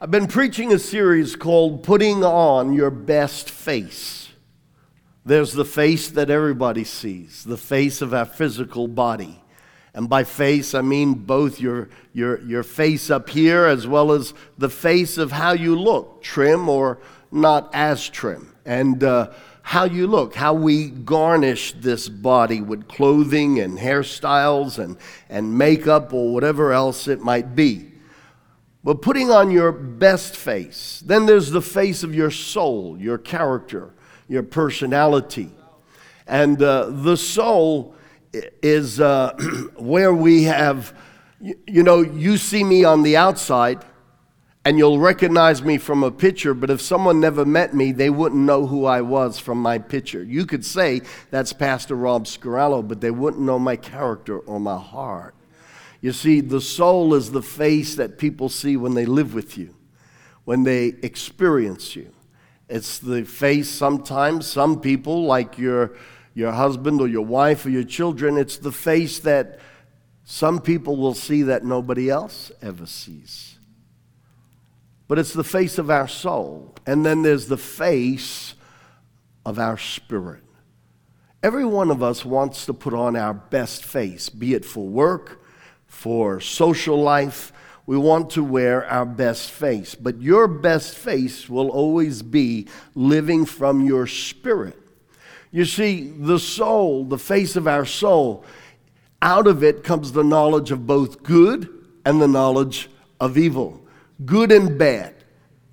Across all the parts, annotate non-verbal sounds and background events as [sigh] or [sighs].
I've been preaching a series called Putting On Your Best Face. There's the face that everybody sees, the face of our physical body. And by face, I mean both your, your, your face up here as well as the face of how you look, trim or not as trim. And uh, how you look, how we garnish this body with clothing and hairstyles and, and makeup or whatever else it might be. But putting on your best face. Then there's the face of your soul, your character, your personality. And uh, the soul is uh, [clears throat] where we have, you know, you see me on the outside and you'll recognize me from a picture, but if someone never met me, they wouldn't know who I was from my picture. You could say that's Pastor Rob Scarallo, but they wouldn't know my character or my heart. You see, the soul is the face that people see when they live with you, when they experience you. It's the face sometimes, some people, like your, your husband or your wife or your children, it's the face that some people will see that nobody else ever sees. But it's the face of our soul. And then there's the face of our spirit. Every one of us wants to put on our best face, be it for work, for social life, we want to wear our best face. But your best face will always be living from your spirit. You see, the soul, the face of our soul, out of it comes the knowledge of both good and the knowledge of evil. Good and bad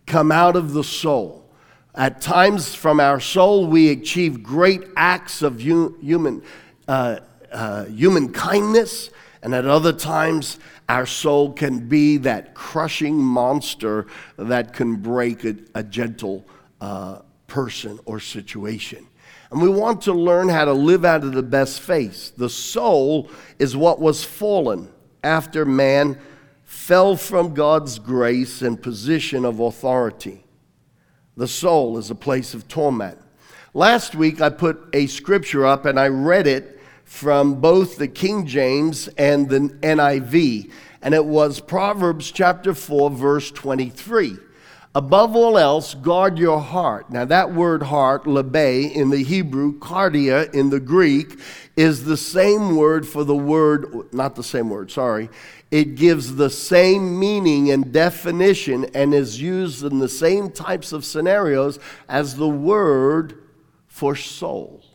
come out of the soul. At times, from our soul, we achieve great acts of human, uh, uh, human kindness and at other times, our soul can be that crushing monster that can break a, a gentle uh, person or situation. And we want to learn how to live out of the best face. The soul is what was fallen after man fell from God's grace and position of authority. The soul is a place of torment. Last week, I put a scripture up and I read it from both the King James and the NIV, and it was Proverbs chapter 4, verse 23. Above all else, guard your heart. Now, that word heart, lebe in the Hebrew, cardia in the Greek, is the same word for the word, not the same word, sorry. It gives the same meaning and definition and is used in the same types of scenarios as the word for soul.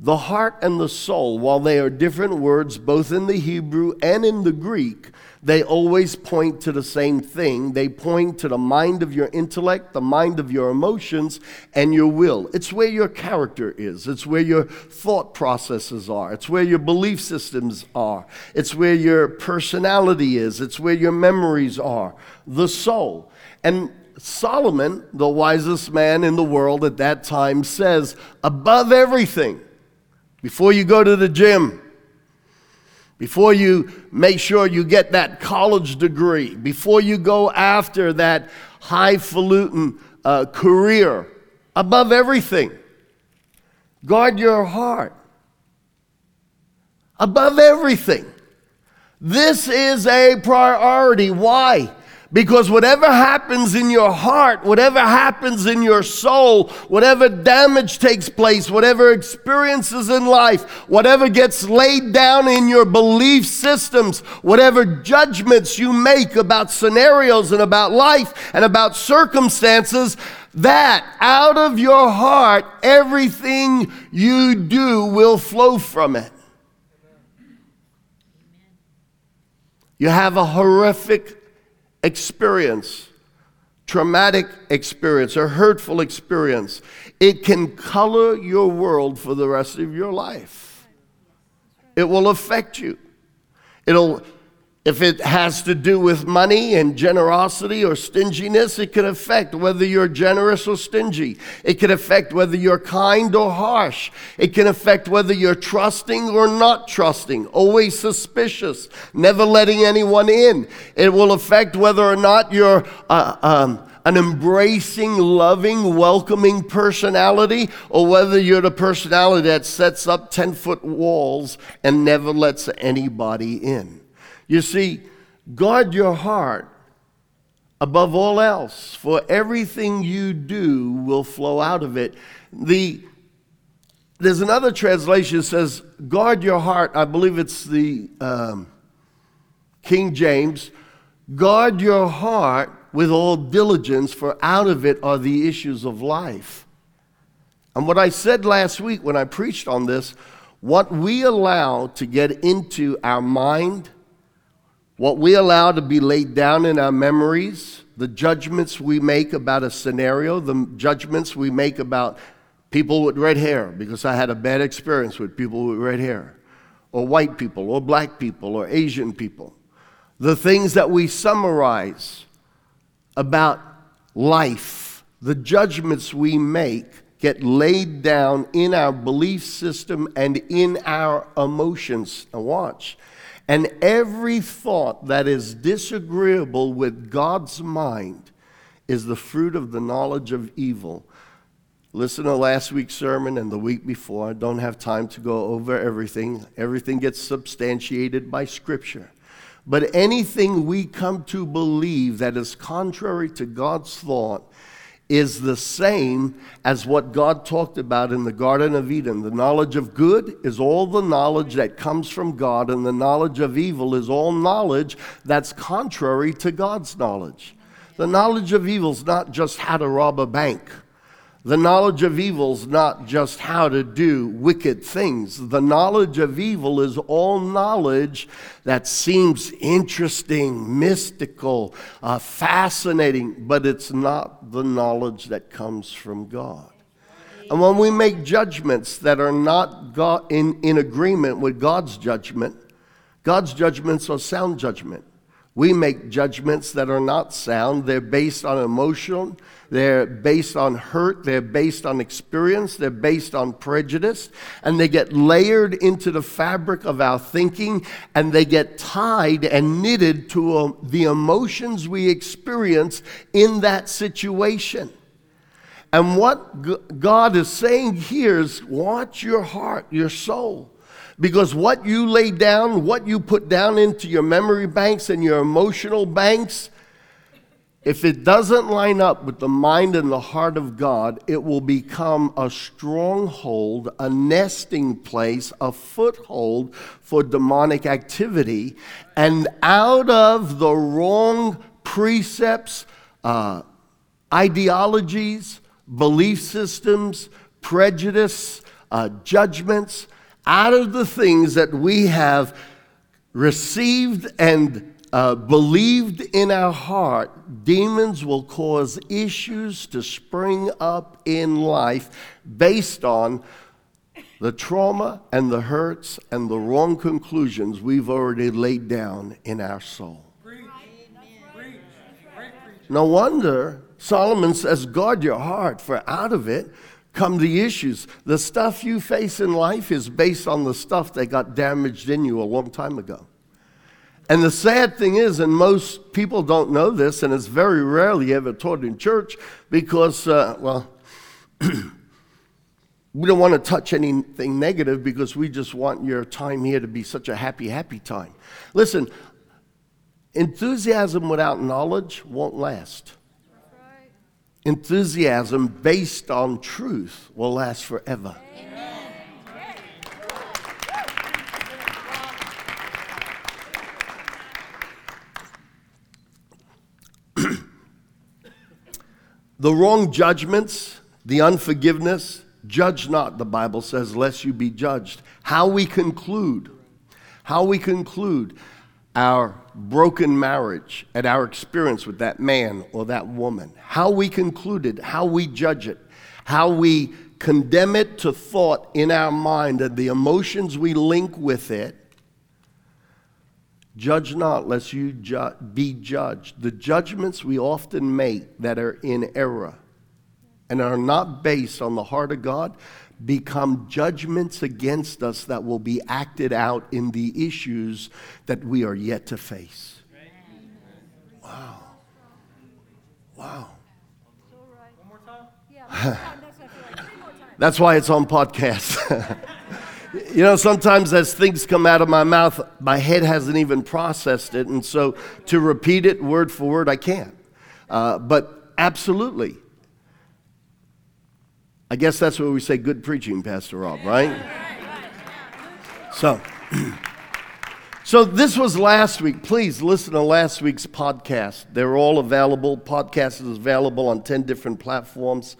The heart and the soul, while they are different words both in the Hebrew and in the Greek, they always point to the same thing. They point to the mind of your intellect, the mind of your emotions, and your will. It's where your character is, it's where your thought processes are, it's where your belief systems are, it's where your personality is, it's where your memories are. The soul. And Solomon, the wisest man in the world at that time, says, above everything, before you go to the gym, before you make sure you get that college degree, before you go after that highfalutin uh, career, above everything, guard your heart. Above everything. This is a priority. Why? Because whatever happens in your heart, whatever happens in your soul, whatever damage takes place, whatever experiences in life, whatever gets laid down in your belief systems, whatever judgments you make about scenarios and about life and about circumstances, that out of your heart, everything you do will flow from it. You have a horrific experience, traumatic experience, or hurtful experience, it can color your world for the rest of your life. It will affect you. It'll if it has to do with money and generosity or stinginess, it can affect whether you're generous or stingy. It can affect whether you're kind or harsh. It can affect whether you're trusting or not trusting, always suspicious, never letting anyone in. It will affect whether or not you're uh, um, an embracing, loving, welcoming personality, or whether you're the personality that sets up 10 foot walls and never lets anybody in. You see, guard your heart. above all else, for everything you do will flow out of it. The there's another translation that says, guard your heart. I believe it's the um, King James. Guard your heart with all diligence, for out of it are the issues of life. And what I said last week when I preached on this, what we allow to get into our mind, what we allow to be laid down in our memories, the judgments we make about a scenario, the judgments we make about people with red hair, because I had a bad experience with people with red hair, or white people, or black people, or Asian people. The things that we summarize about life, the judgments we make, get laid down in our belief system and in our emotions. Now, watch. And every thought that is disagreeable with God's mind is the fruit of the knowledge of evil. Listen to last week's sermon and the week before. I don't have time to go over everything. Everything gets substantiated by Scripture. But anything we come to believe that is contrary to God's thought is the same as what God talked about in the Garden of Eden. The knowledge of good is all the knowledge that comes from God, and the knowledge of evil is all knowledge that's contrary to God's knowledge. The knowledge of evil is not just how to rob a bank. The knowledge of evil is not just how to do wicked things. The knowledge of evil is all knowledge that seems interesting, mystical, uh, fascinating, but it's not the knowledge that comes from God. And when we make judgments that are not God, in, in agreement with God's judgment, God's judgments are sound judgment. We make judgments that are not sound. They're based on emotion, they're based on hurt, they're based on experience, they're based on prejudice, and they get layered into the fabric of our thinking, and they get tied and knitted to uh, the emotions we experience in that situation. And what God is saying here is watch your heart, your soul. Because what you lay down, what you put down into your memory banks and your emotional banks, if it doesn't line up with the mind and the heart of God, it will become a stronghold, a nesting place, a foothold for demonic activity. And out of the wrong precepts, uh, ideologies, belief systems, prejudice, uh, judgments, out of the things that we have received and uh, believed in our heart, demons will cause issues to spring up in life based on the trauma and the hurts and the wrong conclusions we've already laid down in our soul. No wonder Solomon says, guard your heart, for out of it come the issues. The stuff you face in life is based on the stuff that got damaged in you a long time ago. And the sad thing is, and most people don't know this, and it's very rarely ever taught in church because, uh, well, [clears throat] we don't want to touch anything negative because we just want your time here to be such a happy, happy time. Listen, enthusiasm without knowledge won't last enthusiasm based on truth will last forever. [clears throat] the wrong judgments, the unforgiveness, judge not, the Bible says, lest you be judged. How we conclude, how we conclude our broken marriage and our experience with that man or that woman, how we concluded, how we judge it, how we condemn it to thought in our mind, and the emotions we link with it. Judge not, lest you ju- be judged. The judgments we often make that are in error and are not based on the heart of God become judgments against us that will be acted out in the issues that we are yet to face. Wow. Wow. [laughs] That's why it's on podcast. [laughs] you know, sometimes as things come out of my mouth, my head hasn't even processed it. And so to repeat it word for word, I can't. Uh, but absolutely. I guess that's where we say good preaching, Pastor Rob, right? So, [clears throat] so this was last week. Please listen to last week's podcast. They're all available. Podcast is available on 10 different platforms.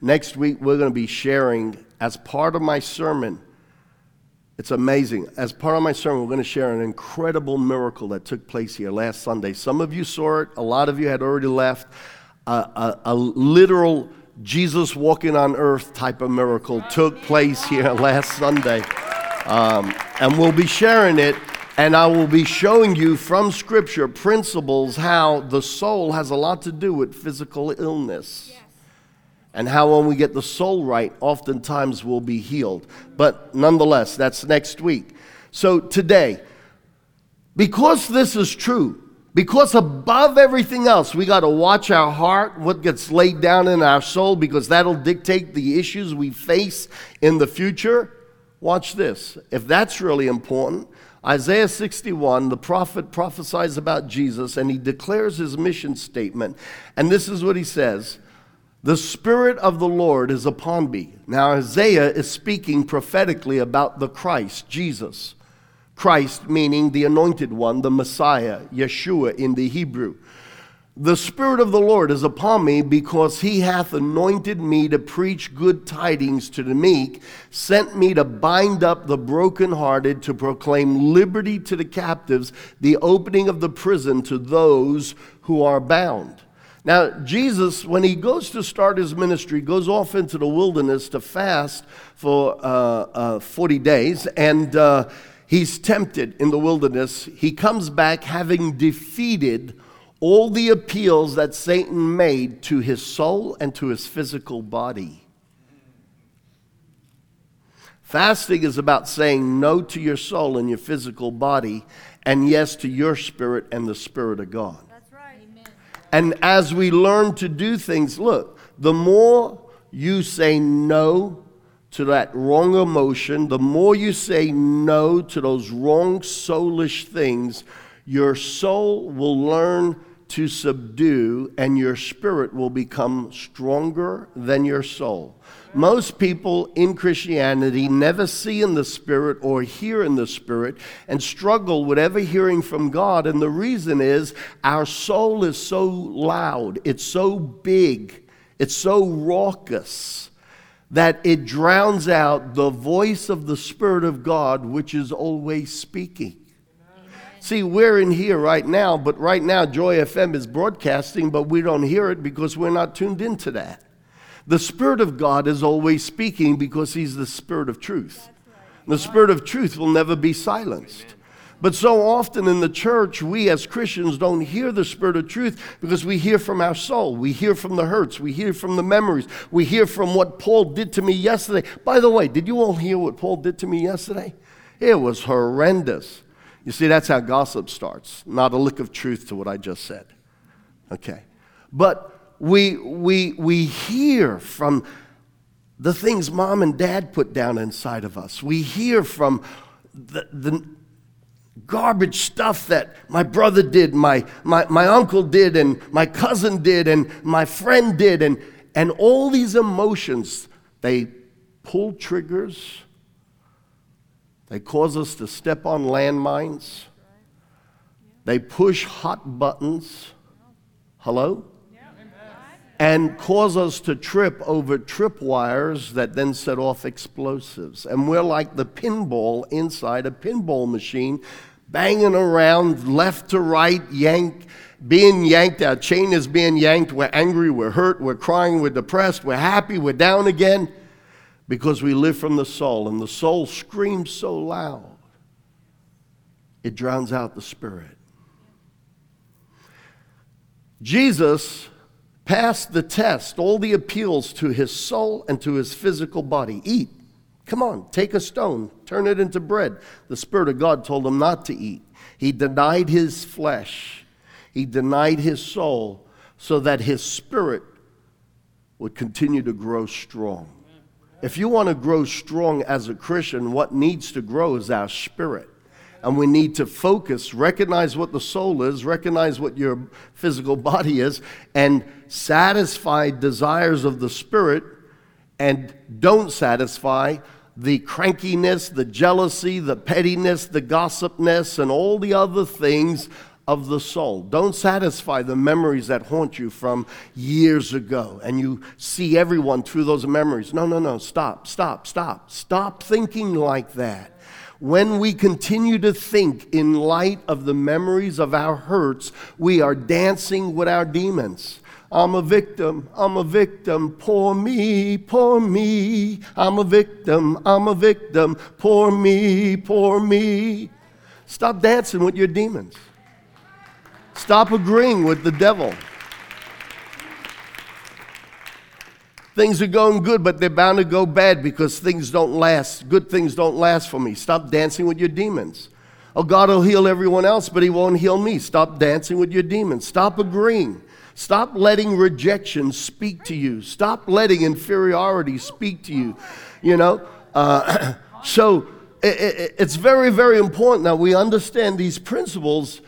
Next week, we're going to be sharing as part of my sermon. It's amazing. As part of my sermon, we're going to share an incredible miracle that took place here last Sunday. Some of you saw it, a lot of you had already left. a, a literal Jesus walking on earth type of miracle took place here [laughs] last Sunday. Um, and we'll be sharing it, and I will be showing you from Scripture principles how the soul has a lot to do with physical illness. Yes. And how, when we get the soul right, oftentimes we'll be healed. But nonetheless, that's next week. So today, because this is true, because above everything else, we got to watch our heart, what gets laid down in our soul, because that'll dictate the issues we face in the future. Watch this. If that's really important, Isaiah 61, the prophet prophesies about Jesus and he declares his mission statement. And this is what he says The Spirit of the Lord is upon me. Now, Isaiah is speaking prophetically about the Christ, Jesus. Christ meaning the anointed one, the Messiah, Yeshua in the Hebrew. The Spirit of the Lord is upon me because he hath anointed me to preach good tidings to the meek, sent me to bind up the brokenhearted, to proclaim liberty to the captives, the opening of the prison to those who are bound. Now, Jesus, when he goes to start his ministry, goes off into the wilderness to fast for uh, uh, 40 days, and uh, He's tempted in the wilderness. He comes back having defeated all the appeals that Satan made to his soul and to his physical body. Fasting is about saying no to your soul and your physical body and yes to your spirit and the spirit of God. And as we learn to do things, look, the more you say no to that wrong emotion, the more you say no to those wrong soulish things, your soul will learn to subdue and your spirit will become stronger than your soul. Most people in Christianity never see in the Spirit or hear in the Spirit and struggle with ever hearing from God. And the reason is our soul is so loud, it's so big, it's so raucous that it drowns out the voice of the Spirit of God, which is always speaking. See, we're in here right now, but right now Joy FM is broadcasting, but we don't hear it because we're not tuned into that. The Spirit of God is always speaking because He's the Spirit of truth. The Spirit of truth will never be silenced. But so often in the church, we as Christians don't hear the Spirit of truth because we hear from our soul. We hear from the hurts. We hear from the memories. We hear from what Paul did to me yesterday. By the way, did you all hear what Paul did to me yesterday? It was horrendous. You see, that's how gossip starts, not a lick of truth to what I just said. Okay. But we, we, we hear from the things mom and dad put down inside of us. We hear from the, the garbage stuff that my brother did, my, my, my uncle did, and my cousin did, and my friend did, and, and all these emotions, they pull triggers, they cause us to step on landmines, they push hot buttons. Hello? and cause us to trip over tripwires that then set off explosives. And we're like the pinball inside a pinball machine, banging around left to right, yank, being yanked. Our chain is being yanked. We're angry, we're hurt, we're crying, we're depressed, we're happy, we're down again because we live from the soul, and the soul screams so loud it drowns out the spirit. Jesus passed the test, all the appeals to his soul and to his physical body. Eat. Come on, take a stone, turn it into bread. The Spirit of God told him not to eat. He denied his flesh, he denied his soul so that his spirit would continue to grow strong. If you want to grow strong as a Christian, what needs to grow is our spirit. and we need to focus, recognize what the soul is, recognize what your physical body is, and satisfy desires of the spirit, and don't satisfy the crankiness, the jealousy, the pettiness, the gossipness, and all the other things of the soul. Don't satisfy the memories that haunt you from years ago and you see everyone through those memories. No, no, no. Stop, stop, stop. Stop thinking like that. When we continue to think in light of the memories of our hurts, we are dancing with our demons. I'm a victim, I'm a victim, poor me, poor me. I'm a victim, I'm a victim, poor me, poor me. Stop dancing with your demons. Stop agreeing with the devil. Things are going good, but they're bound to go bad because things don't last. Good things don't last for me. Stop dancing with your demons. Oh, God will heal everyone else, but He won't heal me. Stop dancing with your demons. Stop agreeing. Stop letting rejection speak to you. Stop letting inferiority speak to you. You know? Uh, [clears throat] so it, it, it's very, very important that we understand these principles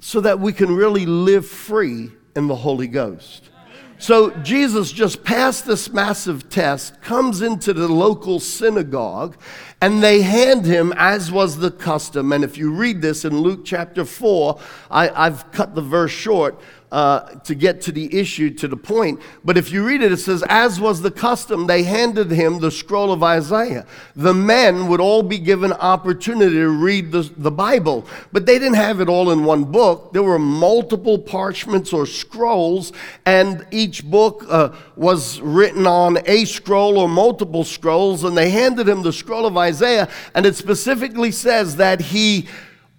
so that we can really live free in the Holy Ghost. So Jesus just passed this massive test, comes into the local synagogue, and they hand him, as was the custom. And if you read this in Luke chapter 4, I, have cut the verse short uh, to get to the issue, to the point. But if you read it, it says, As was the custom, they handed him the scroll of Isaiah. The men would all be given opportunity to read the, the Bible, but they didn't have it all in one book. There were multiple parchments or scrolls, and each book uh, was written on a scroll or multiple scrolls, and they handed him the scroll of Isaiah, and it specifically says that he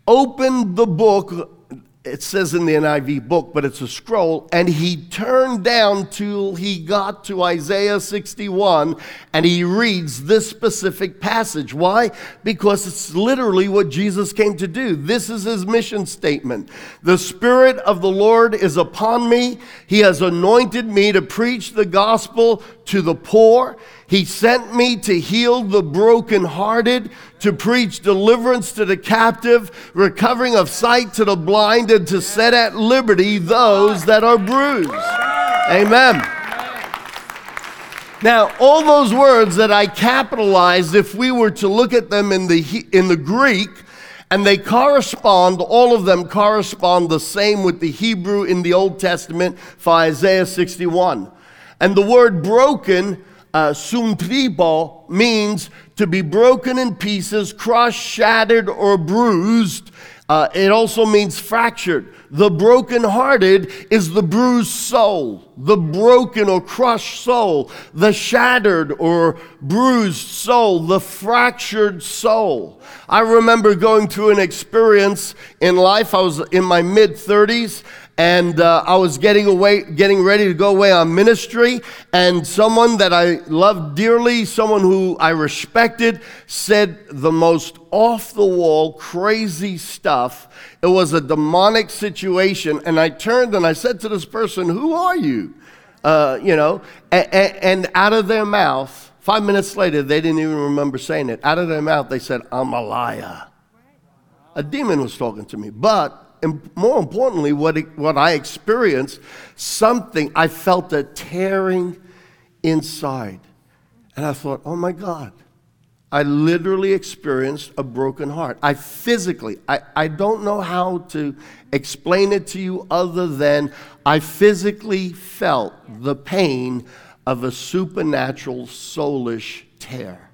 opened the book it says in the NIV book, but it's a scroll, and he turned down till he got to Isaiah 61 and he reads this specific passage. Why? Because it's literally what Jesus came to do. This is his mission statement. The Spirit of the Lord is upon me. He has anointed me to preach the gospel to the poor. He sent me to heal the brokenhearted, to preach deliverance to the captive, recovering of sight to the blind, and to set at liberty those that are bruised. Amen. Now, all those words that I capitalized, if we were to look at them in the, in the Greek, and they correspond, all of them correspond the same with the Hebrew in the Old Testament for Isaiah 61. And the word broken uh, sumtribo means to be broken in pieces, crushed, shattered, or bruised. Uh, it also means fractured. The brokenhearted is the bruised soul, the broken or crushed soul, the shattered or bruised soul, the fractured soul. I remember going through an experience in life. I was in my mid 30s and uh, I was getting away, getting ready to go away on ministry, and someone that I loved dearly, someone who I respected, said the most off the wall, crazy stuff. It was a demonic situation, and I turned and I said to this person, "Who are you?" Uh, you know, and, and out of their mouth. Five minutes later, they didn't even remember saying it. Out of their mouth, they said, I'm a liar. A demon was talking to me. But and more importantly, what, what I experienced, something, I felt a tearing inside. And I thought, oh my God, I literally experienced a broken heart. I physically, I, I don't know how to explain it to you other than I physically felt the pain of a supernatural soulish tear.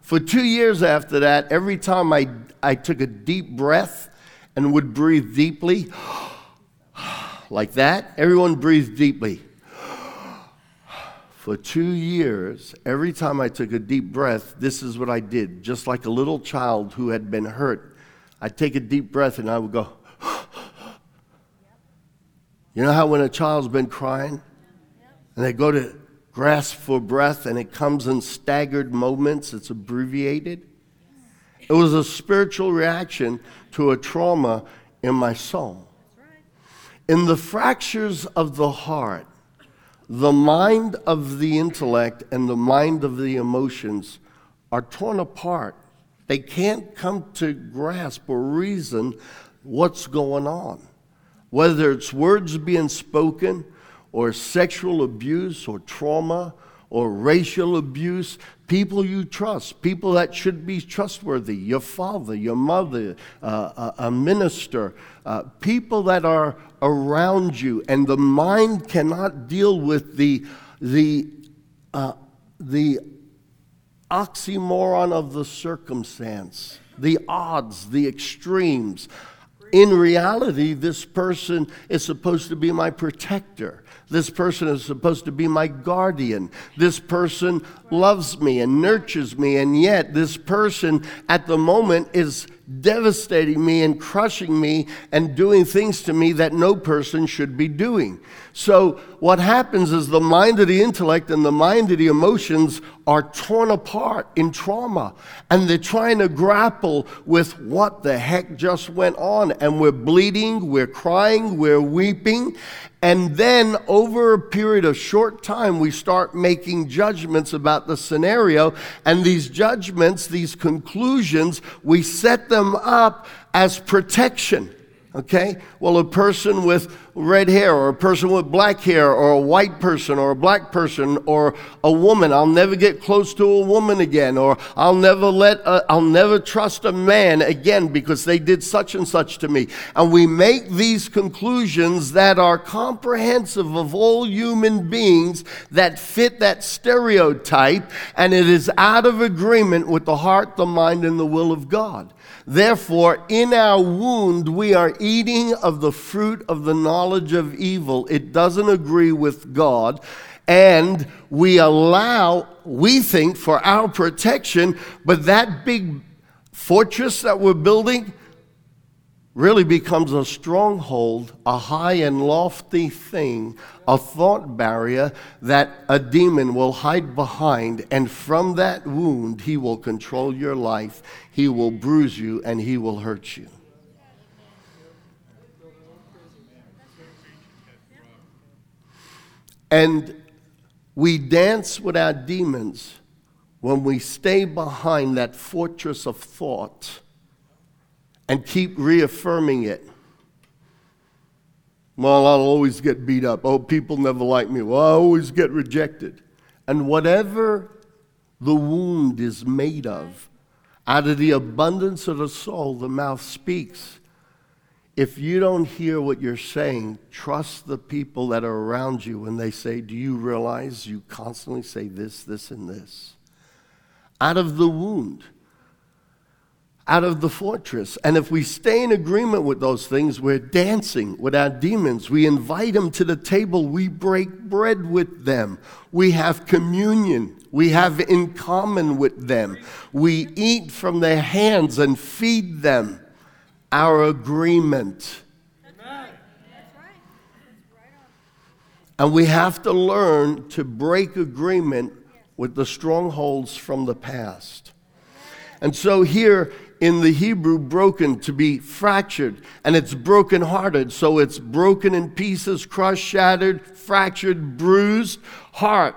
For two years after that, every time I, I took a deep breath, and would breathe deeply, [sighs] like that. Everyone breathed deeply. [sighs] For two years, every time I took a deep breath, this is what I did. Just like a little child who had been hurt, I'd take a deep breath and I would go, [gasps] You know how when a child's been crying and they go to grasp for breath and it comes in staggered moments, it's abbreviated? It was a spiritual reaction to a trauma in my soul. In the fractures of the heart, the mind of the intellect and the mind of the emotions are torn apart They can't come to grasp or reason what's going on. Whether it's words being spoken, or sexual abuse, or trauma, or racial abuse, people you trust, people that should be trustworthy, your father, your mother, uh, a, minister, uh, people that are around you, and the mind cannot deal with the, the, uh, the oxymoron of the circumstance, the odds, the extremes. In reality, this person is supposed to be my protector. This person is supposed to be my guardian. This person loves me and nurtures me, and yet this person at the moment is devastating me and crushing me and doing things to me that no person should be doing. So, what happens is the mind of the intellect and the mind of the emotions are torn apart in trauma, and they're trying to grapple with what the heck just went on. And we're bleeding, we're crying, we're weeping, and then, over a period of short time, we start making judgments about the scenario. And these judgments, these conclusions, we set them up as protection. Okay? Well, a person with red hair, or a person with black hair, or a white person, or a black person, or a woman, I'll never get close to a woman again, or I'll never let, a, I'll never trust a man again because they did such and such to me. And we make these conclusions that are comprehensive of all human beings that fit that stereotype, and it is out of agreement with the heart, the mind, and the will of God. Therefore, in our wound, we are eating of the fruit of the knowledge of evil. It doesn't agree with God. And we allow, we think, for our protection, but that big fortress that we're building, really becomes a stronghold, a high and lofty thing, a thought barrier that a demon will hide behind. And from that wound, he will control your life, he will bruise you, and he will hurt you. And we dance with our demons when we stay behind that fortress of thought and keep reaffirming it. Well, I'll always get beat up. Oh, people never like me. Well, I always get rejected. And whatever the wound is made of, out of the abundance of the soul, the mouth speaks. If you don't hear what you're saying, trust the people that are around you when they say, Do you realize you constantly say this, this, and this? Out of the wound out of the fortress. And if we stay in agreement with those things, we're dancing with our demons. We invite them to the table. We break bread with them. We have communion. We have in common with them. We eat from their hands and feed them. Our agreement. And we have to learn to break agreement with the strongholds from the past. And so here in the Hebrew, broken to be fractured, and it's broken-hearted. So it's broken in pieces, crushed, shattered, fractured, bruised heart.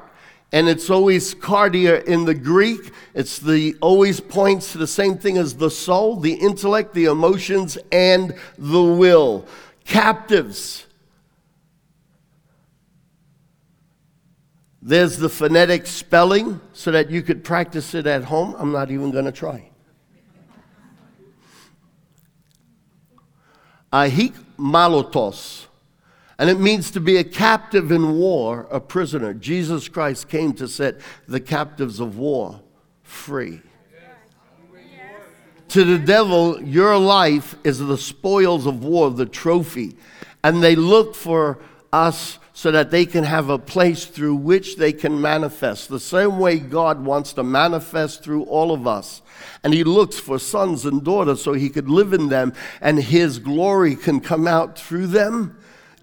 And it's always cardia in the Greek. It's the always points to the same thing as the soul, the intellect, the emotions, and the will. Captives. There's the phonetic spelling so that you could practice it at home. I'm not even going to try. Ahik malotos. And it means to be a captive in war, a prisoner. Jesus Christ came to set the captives of war free. To the devil, your life is the spoils of war, the trophy. And they look for us so that they can have a place through which they can manifest. The same way God wants to manifest through all of us. And He looks for sons and daughters so He could live in them and His glory can come out through them.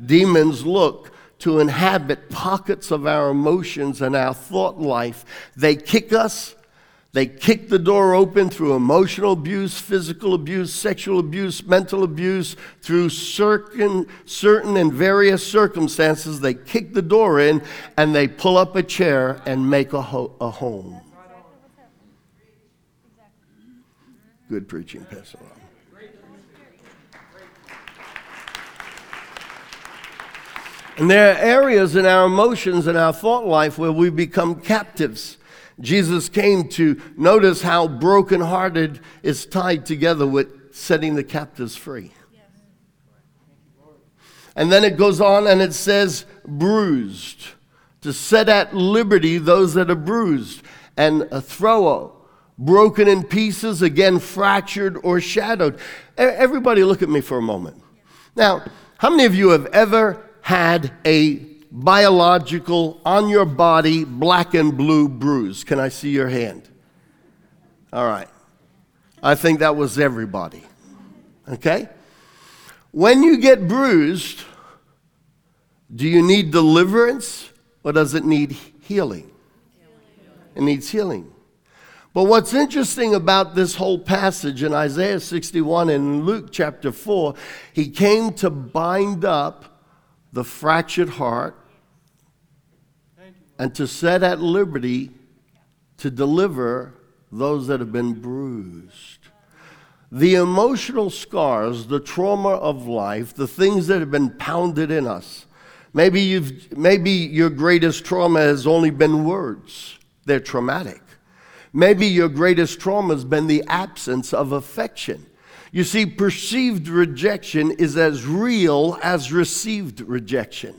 Demons look to inhabit pockets of our emotions and our thought life. They kick us they kick the door open through emotional abuse, physical abuse, sexual abuse, mental abuse, through certain, certain and various circumstances. They kick the door in and they pull up a chair and make a, ho- a home. Good preaching, Pastor And there are areas in our emotions and our thought life where we become captives. Jesus came to notice how brokenhearted is tied together with setting the captives free. And then it goes on and it says, bruised, to set at liberty those that are bruised, and a throw broken in pieces, again fractured or shadowed. Everybody, look at me for a moment. Now, how many of you have ever had a biological, on your body, black and blue bruise? Can I see your hand? All right. I think that was everybody. Okay? When you get bruised, do you need deliverance or does it need healing? It needs healing. But what's interesting about this whole passage in Isaiah 61 and Luke chapter 4, he came to bind up the fractured heart and to set at liberty to deliver those that have been bruised. The emotional scars, the trauma of life, the things that have been pounded in us. Maybe, you've, maybe your greatest trauma has only been words, they're traumatic. Maybe your greatest trauma has been the absence of affection. You see, perceived rejection is as real as received rejection.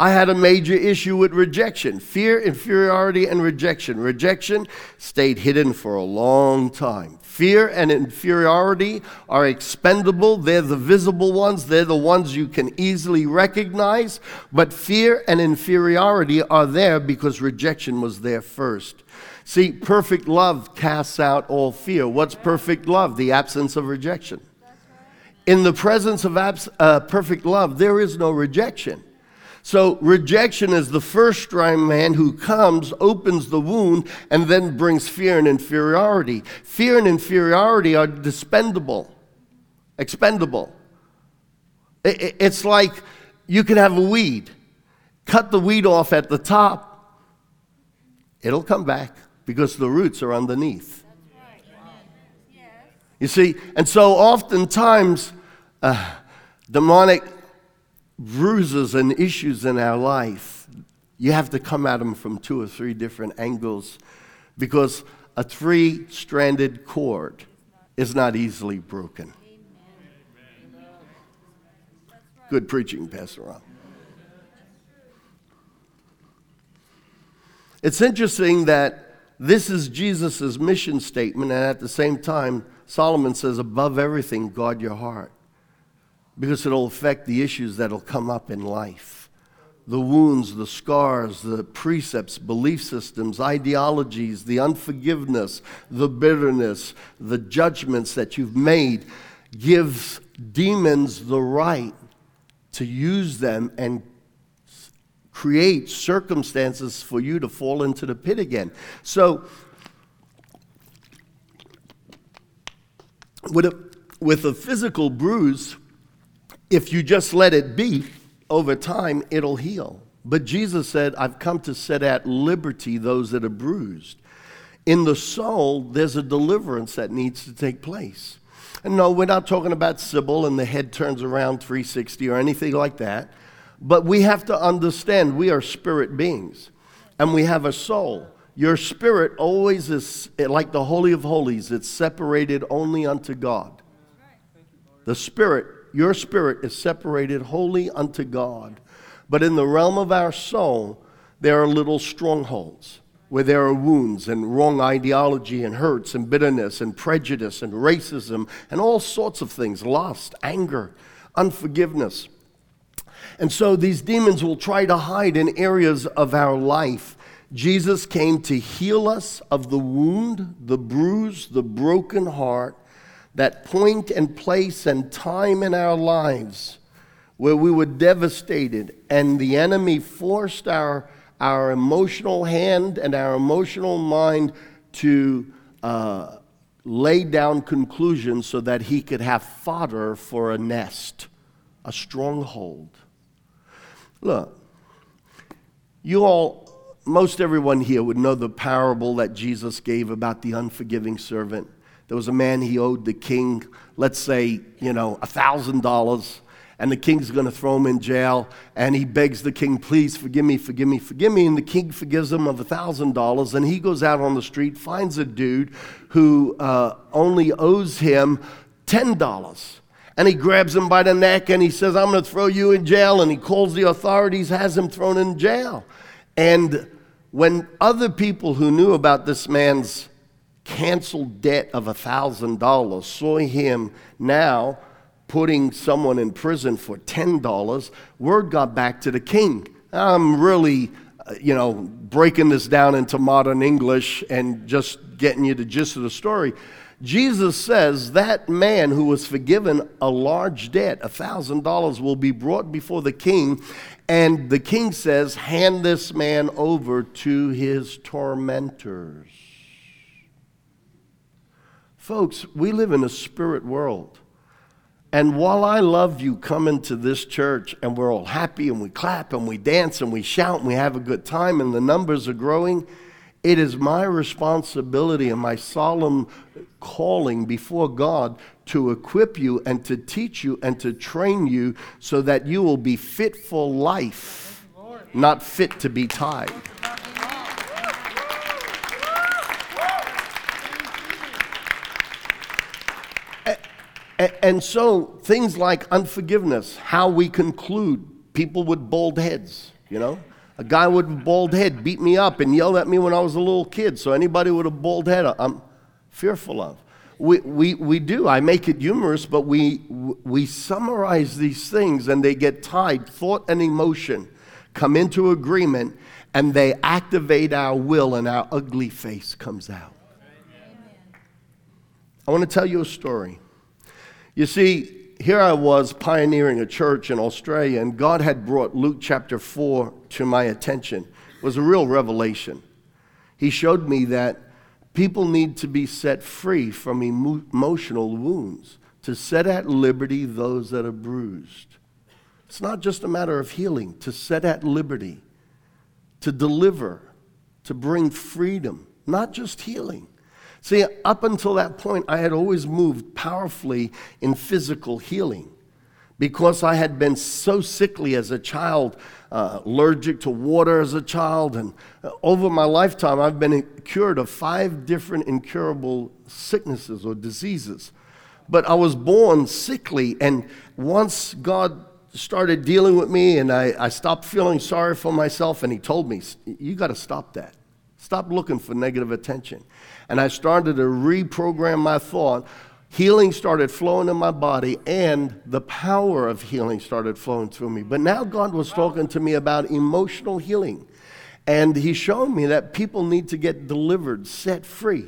I had a major issue with rejection fear, inferiority, and rejection. Rejection stayed hidden for a long time. Fear and inferiority are expendable. They're the visible ones, they're the ones you can easily recognize. But fear and inferiority are there because rejection was there first. See, perfect love casts out all fear. What's perfect love? The absence of rejection. In the presence of abs- uh, perfect love, there is no rejection. So, rejection is the first man who comes, opens the wound, and then brings fear and inferiority. Fear and inferiority are dispendable, expendable. It's like you can have a weed, cut the weed off at the top, it'll come back because the roots are underneath. You see, and so oftentimes, uh, demonic bruises and issues in our life, you have to come at them from two or three different angles because a three stranded cord is not easily broken. Good preaching, Pastor Rob. It's interesting that this is Jesus' mission statement, and at the same time, Solomon says, above everything, guard your heart. Because it'll affect the issues that'll come up in life the wounds, the scars, the precepts, belief systems, ideologies, the unforgiveness, the bitterness, the judgments that you've made gives demons the right to use them and create circumstances for you to fall into the pit again. So, with a, with a physical bruise, if you just let it be, over time it'll heal. But Jesus said, I've come to set at liberty those that are bruised. In the soul, there's a deliverance that needs to take place. And no, we're not talking about Sybil and the head turns around 360 or anything like that. But we have to understand we are spirit beings and we have a soul. Your spirit always is like the Holy of Holies, it's separated only unto God. The spirit, your spirit is separated wholly unto God. But in the realm of our soul, there are little strongholds where there are wounds and wrong ideology and hurts and bitterness and prejudice and racism and all sorts of things lust, anger, unforgiveness. And so these demons will try to hide in areas of our life. Jesus came to heal us of the wound, the bruise, the broken heart, that point and place and time in our lives where we were devastated and the enemy forced our, our emotional hand and our emotional mind to uh, lay down conclusions so that he could have fodder for a nest, a stronghold. Look, you all, most everyone here would know the parable that Jesus gave about the unforgiving servant. There was a man, he owed the king, let's say, you know, a $1,000 and the king's going to throw him in jail. And he begs the king, please forgive me, forgive me, forgive me. And the king forgives him of a $1,000. And he goes out on the street, finds a dude who uh, only owes him $10. And he grabs him by the neck and he says, I'm going to throw you in jail. And he calls the authorities, has him thrown in jail. And when other people who knew about this man's canceled debt of a $1,000 saw him now putting someone in prison for $10, word got back to the king. I'm really, uh, you know, breaking this down into modern English and just getting you the gist of the story. Jesus says that man who was forgiven a large debt, a $1,000, will be brought before the king. And the king says, Hand this man over to his tormentors. Folks, we live in a spirit world. And while I love you coming to this church and we're all happy and we clap and we dance and we shout and we have a good time and the numbers are growing, it is my responsibility and my solemn calling before God to equip you and to teach you and to train you so that you will be fit for life, not fit to be tied. And so things like unforgiveness, how we conclude, people with bald heads, you know? A guy with a bald head beat me up and yelled at me when I was a little kid. So anybody with a bald head, I'm fearful of. We, we, we do. I make it humorous, but we, we summarize these things and they get tied. Thought and emotion come into agreement and they activate our will and our ugly face comes out. Amen. I want to tell you a story. You see, here I was pioneering a church in Australia, and God had brought Luke chapter 4 to my attention. It was a real revelation. He showed me that people need to be set free from emotional wounds, to set at liberty those that are bruised. It's not just a matter of healing, to set at liberty, to deliver, to bring freedom, not just healing. See, up until that point, I had always moved powerfully in physical healing because I had been so sickly as a child, uh, allergic to water as a child. And uh, over my lifetime, I've been cured of five different incurable sicknesses or diseases. But I was born sickly, and once God started dealing with me and I, I stopped feeling sorry for myself, and He told me, You got to stop that. Stop looking for negative attention and I started to reprogram my thought, healing started flowing in my body and the power of healing started flowing through me. But now God was talking to me about emotional healing. And He showed me that people need to get delivered, set free.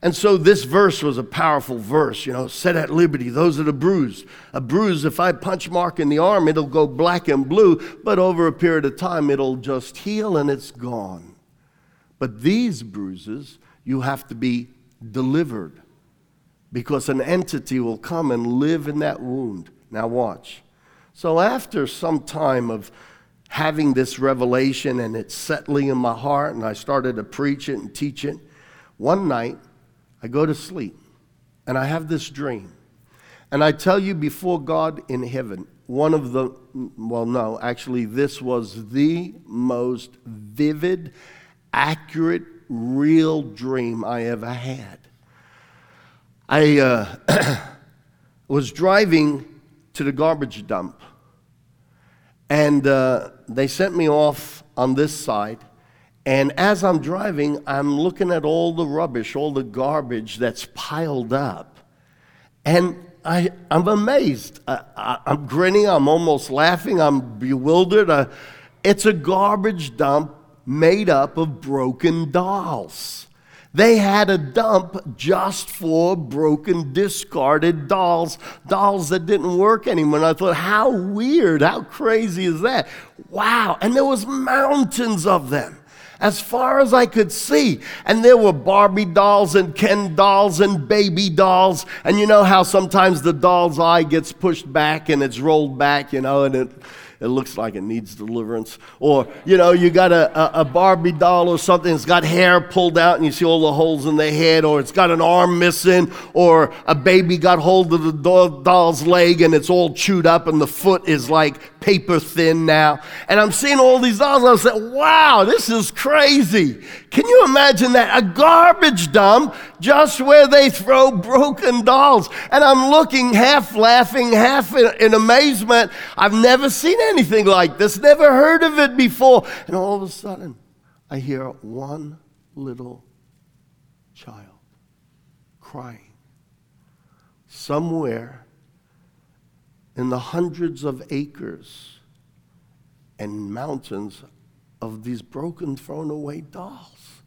And so this verse was a powerful verse, you know, set at liberty those that are bruised. A bruise, if I punch Mark in the arm, it'll go black and blue, but over a period of time, it'll just heal and it's gone. But these bruises, you have to be delivered because an entity will come and live in that wound. Now, watch. So, after some time of having this revelation and it settling in my heart, and I started to preach it and teach it, one night I go to sleep and I have this dream. And I tell you before God in heaven, one of the, well, no, actually, this was the most vivid, accurate real dream I ever had. I uh, [clears throat] was driving to the garbage dump, and uh, they sent me off on this side. And as I'm driving, I'm looking at all the rubbish, all the garbage that's piled up. And I, am amazed. I, am grinning. I'm almost laughing. I'm bewildered. Uh, it's a garbage dump made up of broken dolls. They had a dump just for broken, discarded dolls, dolls that didn't work anymore. And I thought, how weird, how crazy is that? Wow. And there was mountains of them as far as I could see. And there were Barbie dolls and Ken dolls and baby dolls. And you know how sometimes the doll's eye gets pushed back and it's rolled back, you know, and it, it looks like it needs deliverance. Or, you know, you got a, a, Barbie doll or something that's got hair pulled out and you see all the holes in the head, or it's got an arm missing, or a baby got hold of the doll's leg and it's all chewed up and the foot is like paper thin now. And I'm seeing all these dolls and I said, wow, this is crazy. Can you imagine that? A garbage dump just where they throw broken dolls. And I'm looking half laughing, half in, in amazement. I've never seen anything like this, never heard of it before. And all of a sudden, I hear one little child crying somewhere in the hundreds of acres and mountains of these broken, thrown away dolls.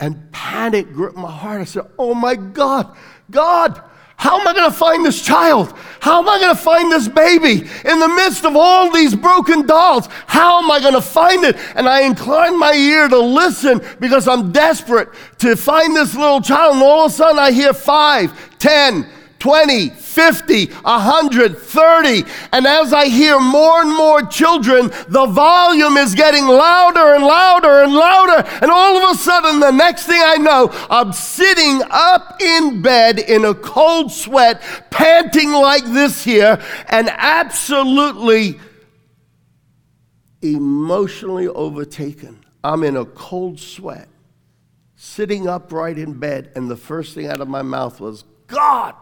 And panic gripped my heart. I said, Oh my God, God, how am I going to find this child? How am I going to find this baby in the midst of all these broken dolls? How am I going to find it? And I incline my ear to listen because I'm desperate to find this little child. And all of a sudden I hear five, ten, 20, 50, 100, 30. And as I hear more and more children, the volume is getting louder and louder and louder. And all of a sudden, the next thing I know, I'm sitting up in bed in a cold sweat, panting like this here, and absolutely emotionally overtaken. I'm in a cold sweat, sitting upright in bed, and the first thing out of my mouth was, God.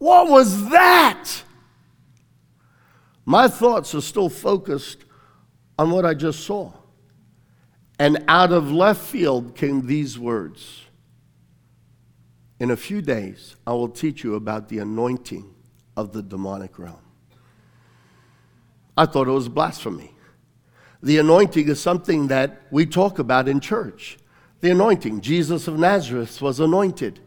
What was that? My thoughts are still focused on what I just saw. And out of left field came these words In a few days, I will teach you about the anointing of the demonic realm. I thought it was blasphemy. The anointing is something that we talk about in church. The anointing. Jesus of Nazareth was anointed.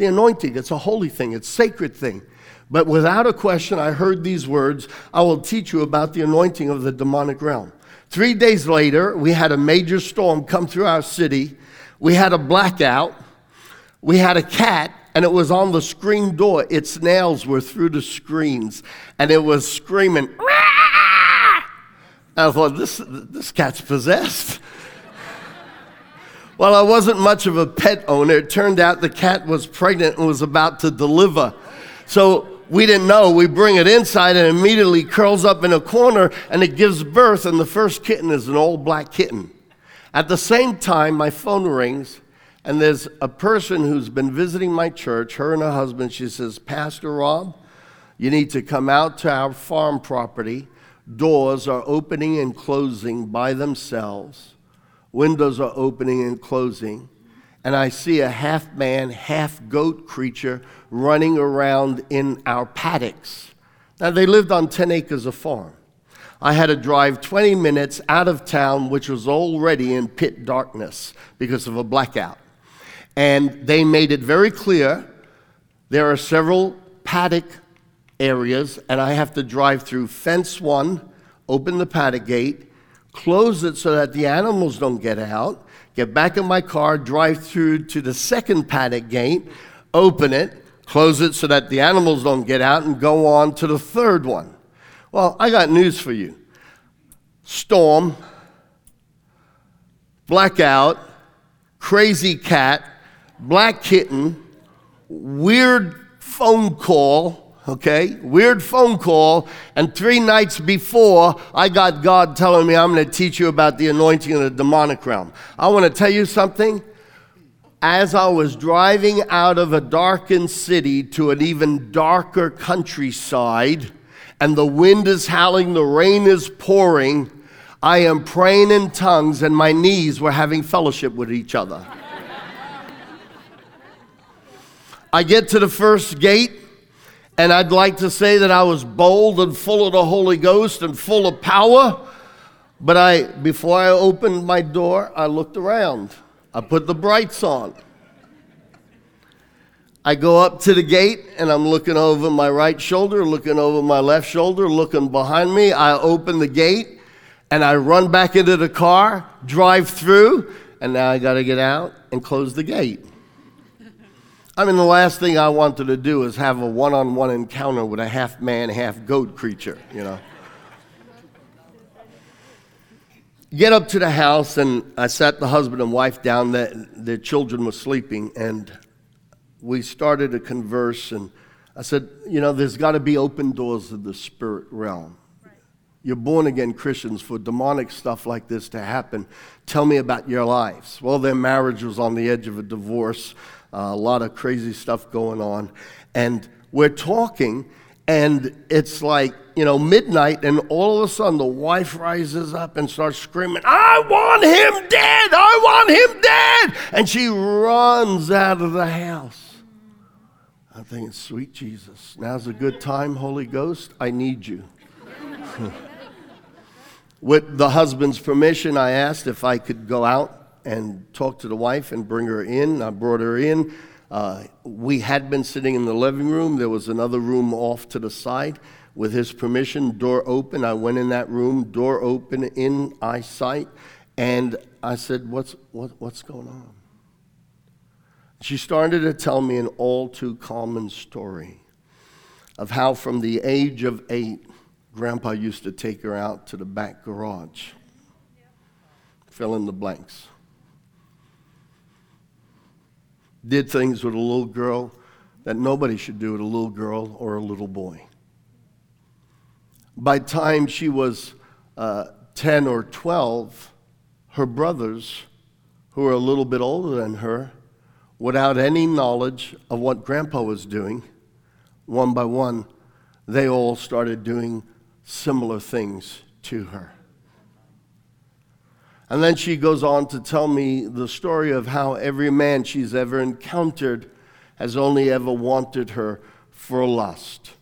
The anointing, it's a holy thing, it's a sacred thing. But without a question, I heard these words I will teach you about the anointing of the demonic realm. Three days later, we had a major storm come through our city. We had a blackout. We had a cat, and it was on the screen door. Its nails were through the screens, and it was screaming. I thought, this, this cat's possessed. Well, I wasn't much of a pet owner. It turned out the cat was pregnant and was about to deliver. So we didn't know. We bring it inside and immediately curls up in a corner and it gives birth, and the first kitten is an old black kitten. At the same time, my phone rings, and there's a person who's been visiting my church, her and her husband. She says, Pastor Rob, you need to come out to our farm property. Doors are opening and closing by themselves windows are opening and closing, and I see a half man, half goat creature running around in our paddocks. Now, they lived on 10 acres of farm. I had to drive 20 minutes out of town, which was already in pit darkness because of a blackout. And they made it very clear there are several paddock areas, and I have to drive through fence one, open the paddock gate, close it so that the animals don't get out, get back in my car, drive through to the second paddock gate, open it, close it so that the animals don't get out, and go on to the third one. Well, I got news for you storm, blackout, crazy cat, black kitten, weird phone call okay? Weird phone call. And three nights before, I got God telling me, I'm going to teach you about the anointing of the demonic realm. I want to tell you something. As I was driving out of a darkened city to an even darker countryside, and the wind is howling, the rain is pouring, I am praying in tongues, and my knees were having fellowship with each other. [laughs] I get to the first gate, and I'd like to say that I was bold and full of the Holy Ghost and full of power. But I, before I opened my door, I looked around. I put the brights on. I go up to the gate and I'm looking over my right shoulder, looking over my left shoulder, looking behind me. I open the gate and I run back into the car, drive through, and now I got to get out and close the gate. I mean, the last thing I wanted to do is have a one on one encounter with a half man, half goat creature, you know. Get up to the house, and I sat the husband and wife down. Their, their children were sleeping, and we started to converse. And I said, You know, there's got to be open doors of the spirit realm. You're born again Christians for demonic stuff like this to happen. Tell me about your lives. Well, their marriage was on the edge of a divorce, uh, a lot of crazy stuff going on. And we're talking, and it's like, you know, midnight, and all of a sudden the wife rises up and starts screaming, I want him dead! I want him dead! And she runs out of the house. I'm thinking, sweet Jesus, now's a good time, Holy Ghost. I need you. [laughs] With the husband's permission, I asked if I could go out and talk to the wife and bring her in. I brought her in. Uh, we had been sitting in the living room. There was another room off to the side. With his permission, door open. I went in that room, door open in eyesight, and I said, What's, what, what's going on? She started to tell me an all too common story of how, from the age of eight, Grandpa used to take her out to the back garage. Fill in the blanks. Did things with a little girl that nobody should do with a little girl or a little boy. By the time she was uh, 10 or 12, her brothers, who were a little bit older than her, without any knowledge of what Grandpa was doing, one by one, they all started doing similar things to her. And then she goes on to tell me the story of how every man she's ever encountered has only ever wanted her for lust.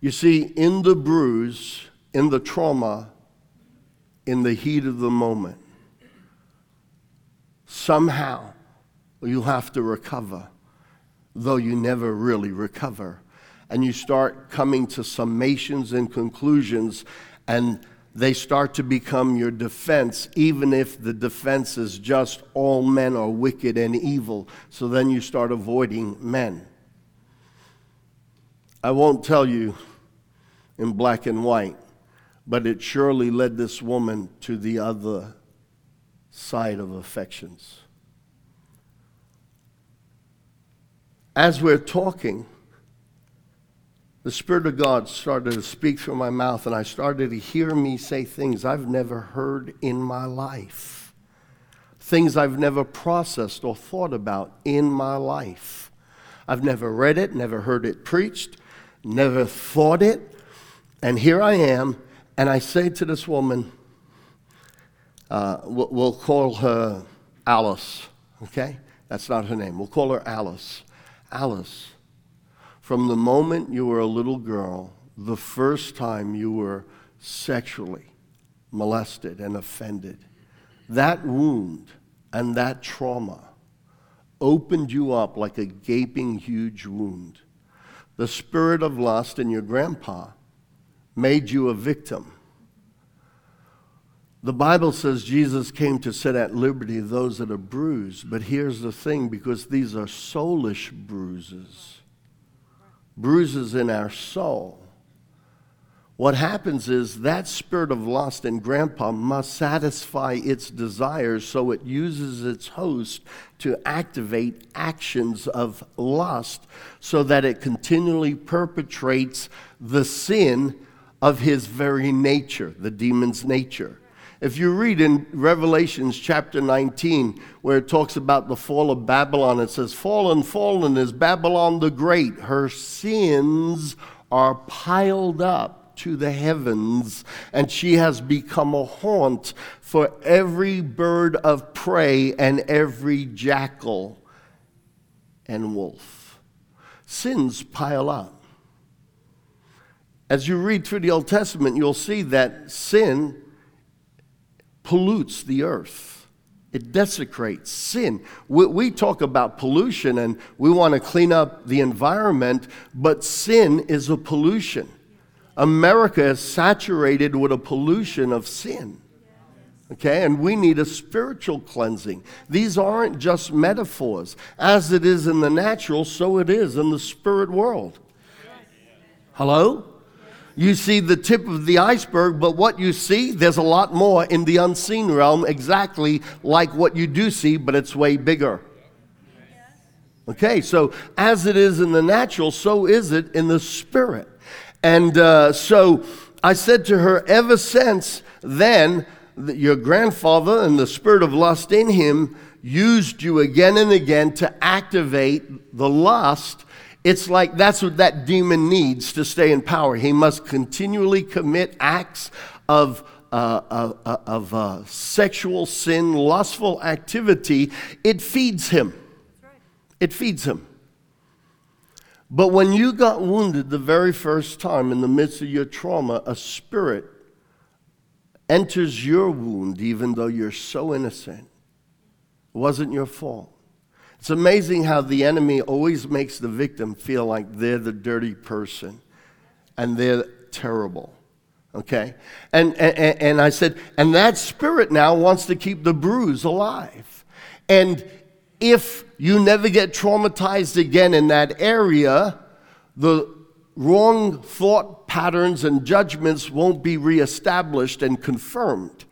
You see, in the bruise, in the trauma, in the heat of the moment, somehow you have to recover, though you never really recover and you start coming to summations and conclusions, and they start to become your defense, even if the defense is just all men are wicked and evil. So then you start avoiding men. I won't tell you in black and white, but it surely led this woman to the other side of affections. As we're talking, the Spirit of God started to speak through my mouth, and I started to hear me say things I've never heard in my life, things I've never processed or thought about in my life. I've never read it, never heard it preached, never thought it, and here I am, and I say to this woman, uh, we'll call her Alice, okay? That's not her name. We'll call her Alice. Alice from the moment you were a little girl, the first time you were sexually molested and offended, that wound and that trauma opened you up like a gaping, huge wound. The spirit of lust in your grandpa made you a victim. The Bible says Jesus came to set at liberty those that are bruised, but here's the thing because these are soulish bruises bruises in our soul, what happens is that spirit of lust in grandpa must satisfy its desires, so it uses its host to activate actions of lust so that it continually perpetrates the sin of his very nature, the demon's nature. If you read in Revelations chapter 19, where it talks about the fall of Babylon, it says, Fallen, fallen is Babylon the Great. Her sins are piled up to the heavens, and she has become a haunt for every bird of prey and every jackal and wolf. Sins pile up. As you read through the Old Testament, you'll see that sin pollutes the earth. It desecrates sin. We, we, talk about pollution and we want to clean up the environment, but sin is a pollution. America is saturated with a pollution of sin. Okay, and we need a spiritual cleansing. These aren't just metaphors. As it is in the natural, so it is in the spirit world. Hello? You see the tip of the iceberg, but what you see, there's a lot more in the unseen realm, exactly like what you do see, but it's way bigger. Okay, so as it is in the natural, so is it in the spirit. And uh, so I said to her, ever since then, your grandfather and the spirit of lust in him used you again and again to activate the lust it's like that's what that demon needs to stay in power. He must continually commit acts of, uh, uh, uh, of uh, sexual sin, lustful activity. It feeds him. It feeds him. But when you got wounded the very first time in the midst of your trauma, a spirit enters your wound, even though you're so innocent. It wasn't your fault. It's amazing how the enemy always makes the victim feel like they're the dirty person and they're terrible. Okay? And, and, and I said, and that spirit now wants to keep the bruise alive. And if you never get traumatized again in that area, the wrong thought patterns and judgments won't be reestablished and confirmed.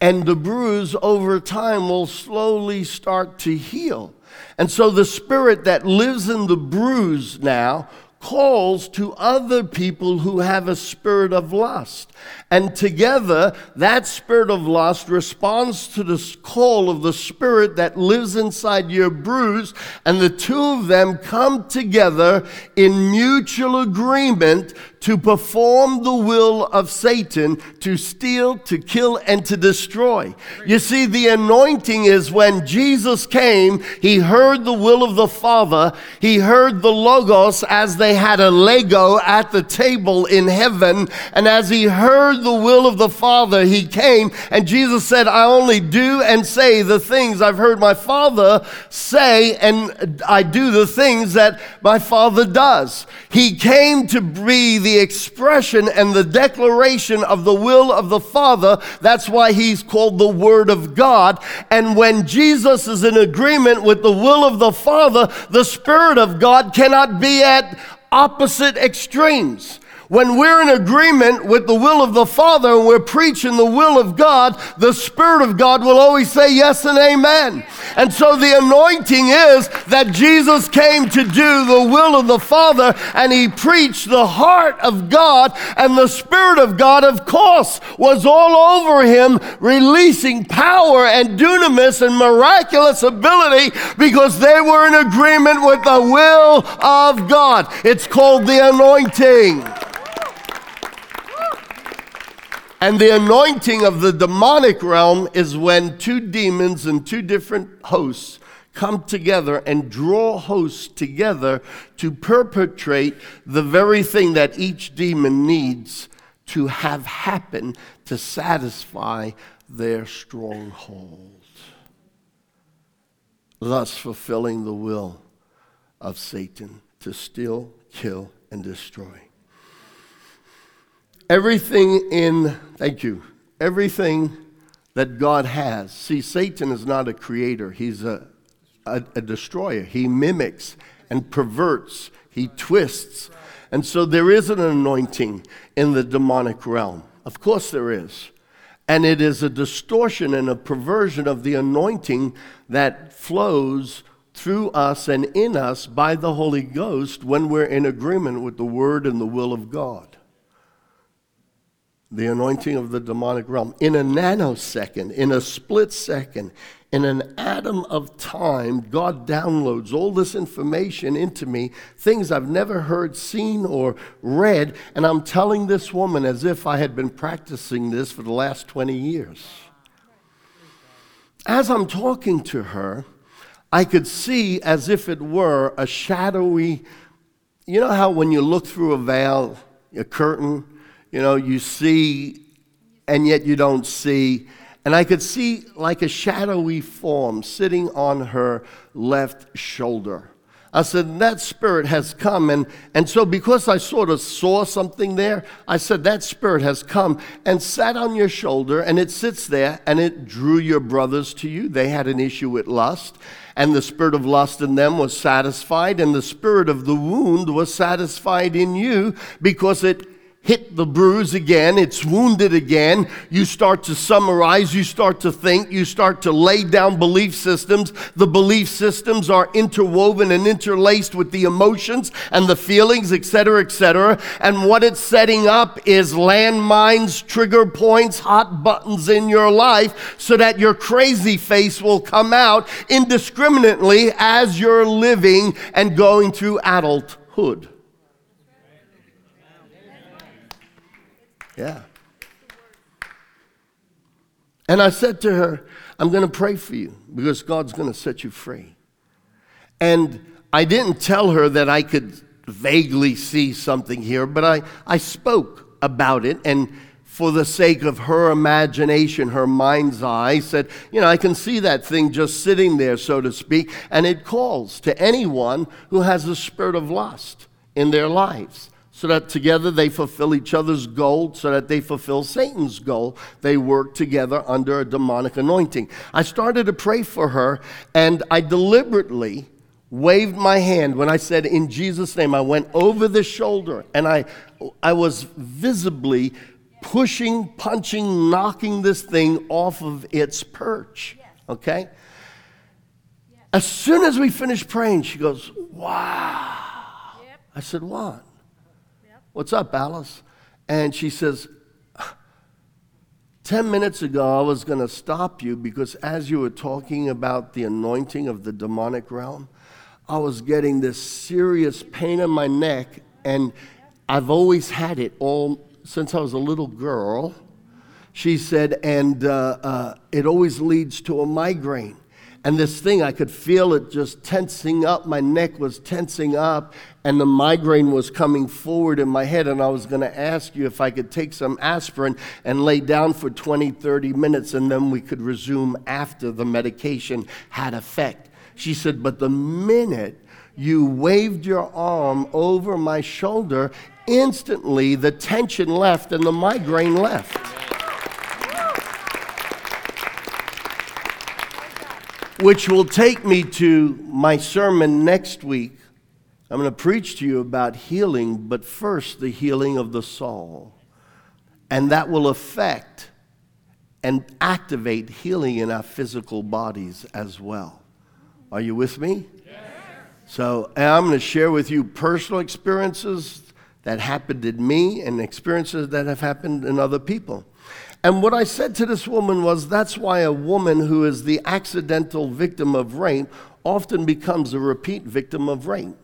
And the bruise over time will slowly start to heal. And so the spirit that lives in the bruise now calls to other people who have a spirit of lust. And together, that spirit of lust responds to the call of the spirit that lives inside your bruise, and the two of them come together in mutual agreement to perform the will of Satan to steal, to kill, and to destroy. You see, the anointing is when Jesus came, he heard the will of the Father, he heard the Logos as they had a Lego at the table in heaven, and as he heard the will of the Father, he came, and Jesus said, I only do and say the things I've heard my Father say, and I do the things that my Father does. He came to be the expression and the declaration of the will of the Father. That's why he's called the Word of God. And when Jesus is in agreement with the will of the Father, the Spirit of God cannot be at opposite extremes. When we're in agreement with the will of the Father and we're preaching the will of God, the Spirit of God will always say yes and amen. And so the anointing is that Jesus came to do the will of the Father and he preached the heart of God, and the Spirit of God, of course, was all over him, releasing power and dunamis and miraculous ability because they were in agreement with the will of God. It's called the anointing. And the anointing of the demonic realm is when two demons and two different hosts come together and draw hosts together to perpetrate the very thing that each demon needs to have happen to satisfy their stronghold, thus fulfilling the will of Satan to steal, kill, and destroy. Everything in, thank you, everything that God has. See, Satan is not a creator, he's a, a, a destroyer. He mimics and perverts, he twists. And so there is an anointing in the demonic realm. Of course, there is. And it is a distortion and a perversion of the anointing that flows through us and in us by the Holy Ghost when we're in agreement with the Word and the will of God the anointing of the demonic realm. In a nanosecond, in a split second, in an atom of time, God downloads all this information into me, things I've never heard, seen, or read, and I'm telling this woman as if I had been practicing this for the last 20 years. As I'm talking to her, I could see as if it were a shadowy, you know how when you look through a veil, a curtain, you know, you see and yet you don't see. And I could see like a shadowy form sitting on her left shoulder. I said, That spirit has come. And, and so, because I sort of saw something there, I said, That spirit has come and sat on your shoulder, and it sits there, and it drew your brothers to you. They had an issue with lust, and the spirit of lust in them was satisfied, and the spirit of the wound was satisfied in you because it hit the bruise again, it's wounded again. You start to summarize, you start to think, you start to lay down belief systems. The belief systems are interwoven and interlaced with the emotions and the feelings, etc., etc. And what it's setting up is landmines, trigger points, hot buttons in your life so that your crazy face will come out indiscriminately as you're living and going through adulthood. Yeah. And I said to her, I'm going to pray for you because God's going to set you free. And I didn't tell her that I could vaguely see something here, but I, I spoke about it. And for the sake of her imagination, her mind's eye, said, You know, I can see that thing just sitting there, so to speak. And it calls to anyone who has a spirit of lust in their lives so that together they fulfill each other's goal, so that they fulfill Satan's goal. They work together under a demonic anointing. I started to pray for her, and I deliberately waved my hand when I said, In Jesus' name. I went over the shoulder, and I, I was visibly pushing, punching, knocking this thing off of its perch. Okay? As soon as we finished praying, she goes, Wow. I said, What? What's up, Alice? And she says, 10 minutes ago, I was going to stop you because as you were talking about the anointing of the demonic realm, I was getting this serious pain in my neck, and I've always had it all since I was a little girl. She said, and uh, uh, it always leads to a migraine. And this thing, I could feel it just tensing up. My neck was tensing up, and the migraine was coming forward in my head. And I was going to ask you if I could take some aspirin and lay down for 20, 30 minutes, and then we could resume after the medication had effect. She said, But the minute you waved your arm over my shoulder, instantly the tension left and the migraine left. Which will take me to my sermon next week. I'm going to preach to you about healing, but first, the healing of the soul. And that will affect and activate healing in our physical bodies as well. Are you with me? Yes. So, I'm going to share with you personal experiences that happened in me and experiences that have happened in other people. And what I said to this woman was that's why a woman who is the accidental victim of rape often becomes a repeat victim of rape.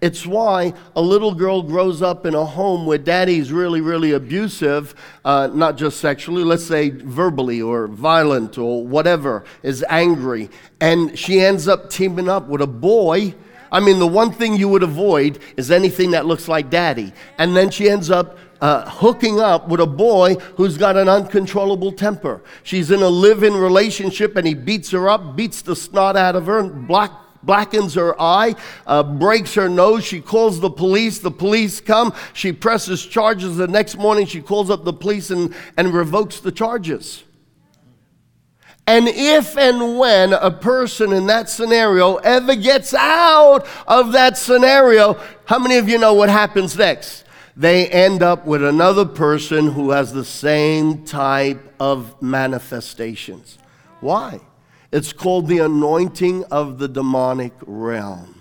It's why a little girl grows up in a home where daddy's really, really abusive, uh, not just sexually, let's say verbally or violent or whatever, is angry. And she ends up teaming up with a boy. I mean, the one thing you would avoid is anything that looks like daddy. And then she ends up uh, hooking up with a boy who's got an uncontrollable temper. She's in a live in relationship and he beats her up, beats the snot out of her, and black, blackens her eye, uh, breaks her nose. She calls the police. The police come. She presses charges. The next morning, she calls up the police and, and revokes the charges. And if and when a person in that scenario ever gets out of that scenario, how many of you know what happens next? They end up with another person who has the same type of manifestations. Why? It's called the anointing of the demonic realm.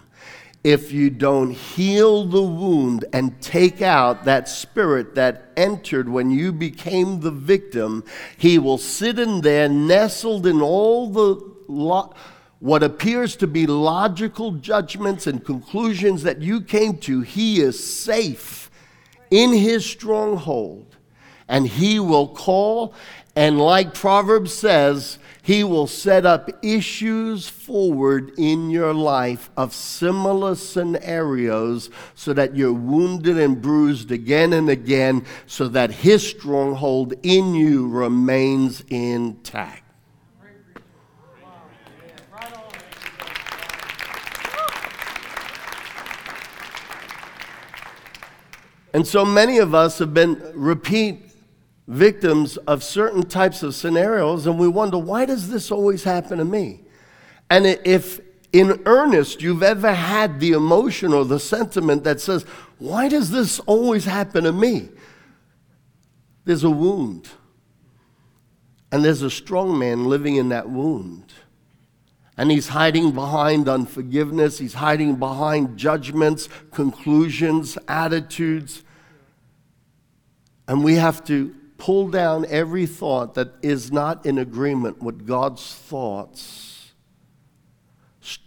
If you don't heal the wound and take out that spirit that entered when you became the victim, he will sit in there nestled in all the lo- what appears to be logical judgments and conclusions that you came to. He is safe in his stronghold, and he will call, and like Proverbs says, he will set up issues forward in your life of similar scenarios so that you're wounded and bruised again and again, so that his stronghold in you remains intact. And so many of us have been repeat victims of certain types of scenarios, and we wonder, why does this always happen to me? And if in earnest you've ever had the emotion or the sentiment that says, why does this always happen to me? there's a wound. And there's a strong man living in that wound. And he's hiding behind unforgiveness, he's hiding behind judgments, conclusions, attitudes. And we have to pull down every thought that is not in agreement with God's thoughts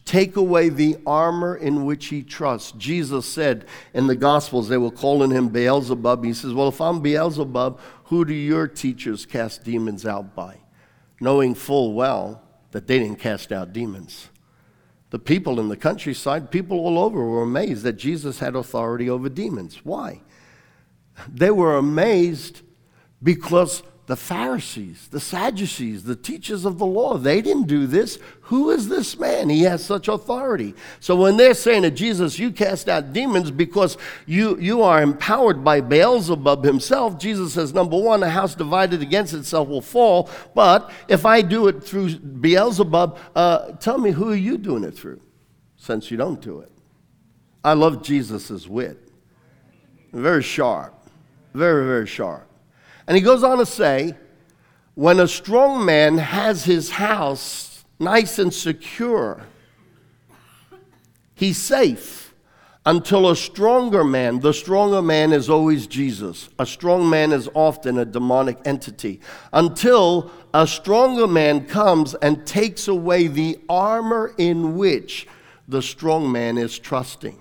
Take away the armor in which he trusts. Jesus said in the Gospels, they were calling him Beelzebub. He says, Well, if I'm Beelzebub, who do your teachers cast demons out by? Knowing full well that they didn't cast out demons. The people in the countryside, people all over, were amazed that Jesus had authority over demons. Why? They were amazed because the Pharisees, the Sadducees, the teachers of the law, they didn't do this. Who is this man? He has such authority. So when they're saying to Jesus, you cast out demons because you, you are empowered by Beelzebub himself, Jesus says, number one, a house divided against itself will fall. But if I do it through Beelzebub, uh, tell me who are you doing it through since you don't do it? I love Jesus' wit. Very sharp. Very, very sharp. And he goes on to say, when a strong man has his house nice and secure, he's safe until a stronger man, the stronger man is always Jesus. A strong man is often a demonic entity. Until a stronger man comes and takes away the armor in which the strong man is trusting.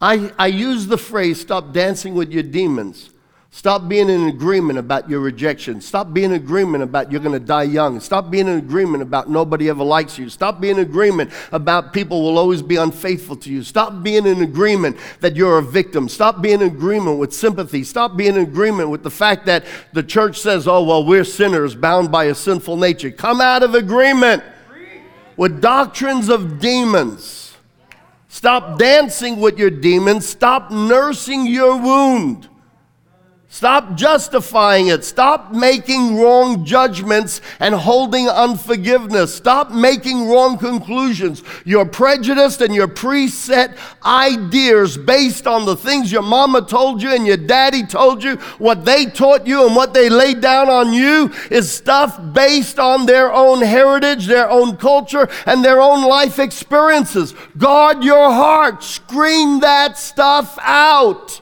I, I use the phrase, stop dancing with your demons Stop being in agreement about your rejection. Stop being in agreement about you're going to die young. Stop being in agreement about nobody ever likes you. Stop being in agreement about people will always be unfaithful to you. Stop being in agreement that you're a victim. Stop being in agreement with sympathy. Stop being in agreement with the fact that the church says, oh, well, we're sinners bound by a sinful nature. Come out of agreement with doctrines of demons. Stop dancing with your demons. Stop nursing your wound. Stop justifying it. Stop making wrong judgments and holding unforgiveness. Stop making wrong conclusions. Your prejudice and your preset ideas based on the things your mama told you and your daddy told you, what they taught you and what they laid down on you is stuff based on their own heritage, their own culture, and their own life experiences. Guard your heart. Screen that stuff out.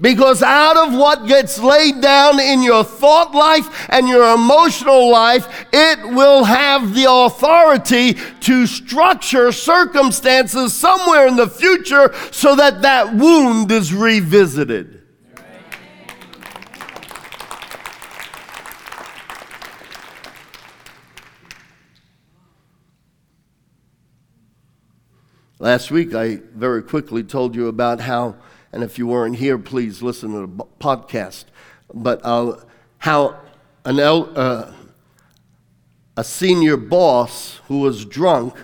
Because out of what gets laid down in your thought life and your emotional life, it will have the authority to structure circumstances somewhere in the future so that that wound is revisited. Last week, I very quickly told you about how and if you weren't here, please listen to the podcast. But uh, how an el- uh, a senior boss who was drunk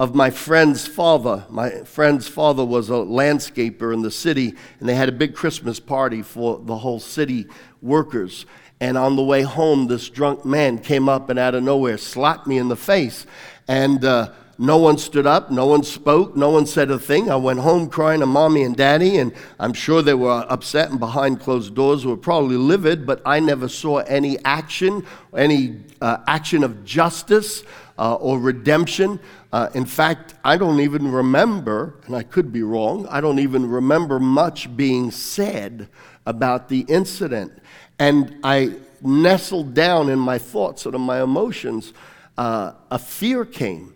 of my friend's father. My friend's father was a landscaper in the city, and they had a big Christmas party for the whole city workers. And on the way home, this drunk man came up and out of nowhere slapped me in the face. And uh, no one stood up, no one spoke, no one said a thing. I went home crying to mommy and daddy, and I'm sure they were upset and behind closed doors were probably livid, but I never saw any action, any uh, action of justice uh, or redemption. Uh, in fact, I don't even remember, and I could be wrong, I don't even remember much being said about the incident. And I nestled down in my thoughts and in my emotions. Uh, a fear came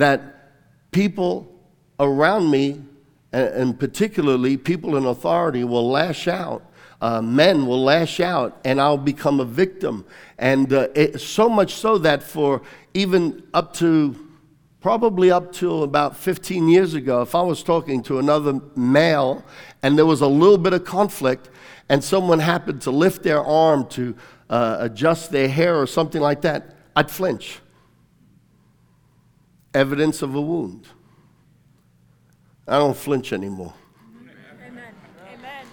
that people around me, and particularly people in authority, will lash out. Uh, men will lash out, and I'll become a victim. And uh, it, so much so that for even up to probably up to about 15 years ago, if I was talking to another male and there was a little bit of conflict, and someone happened to lift their arm to uh, adjust their hair or something like that, I'd flinch evidence of a wound. I don't flinch anymore. Amen. Amen.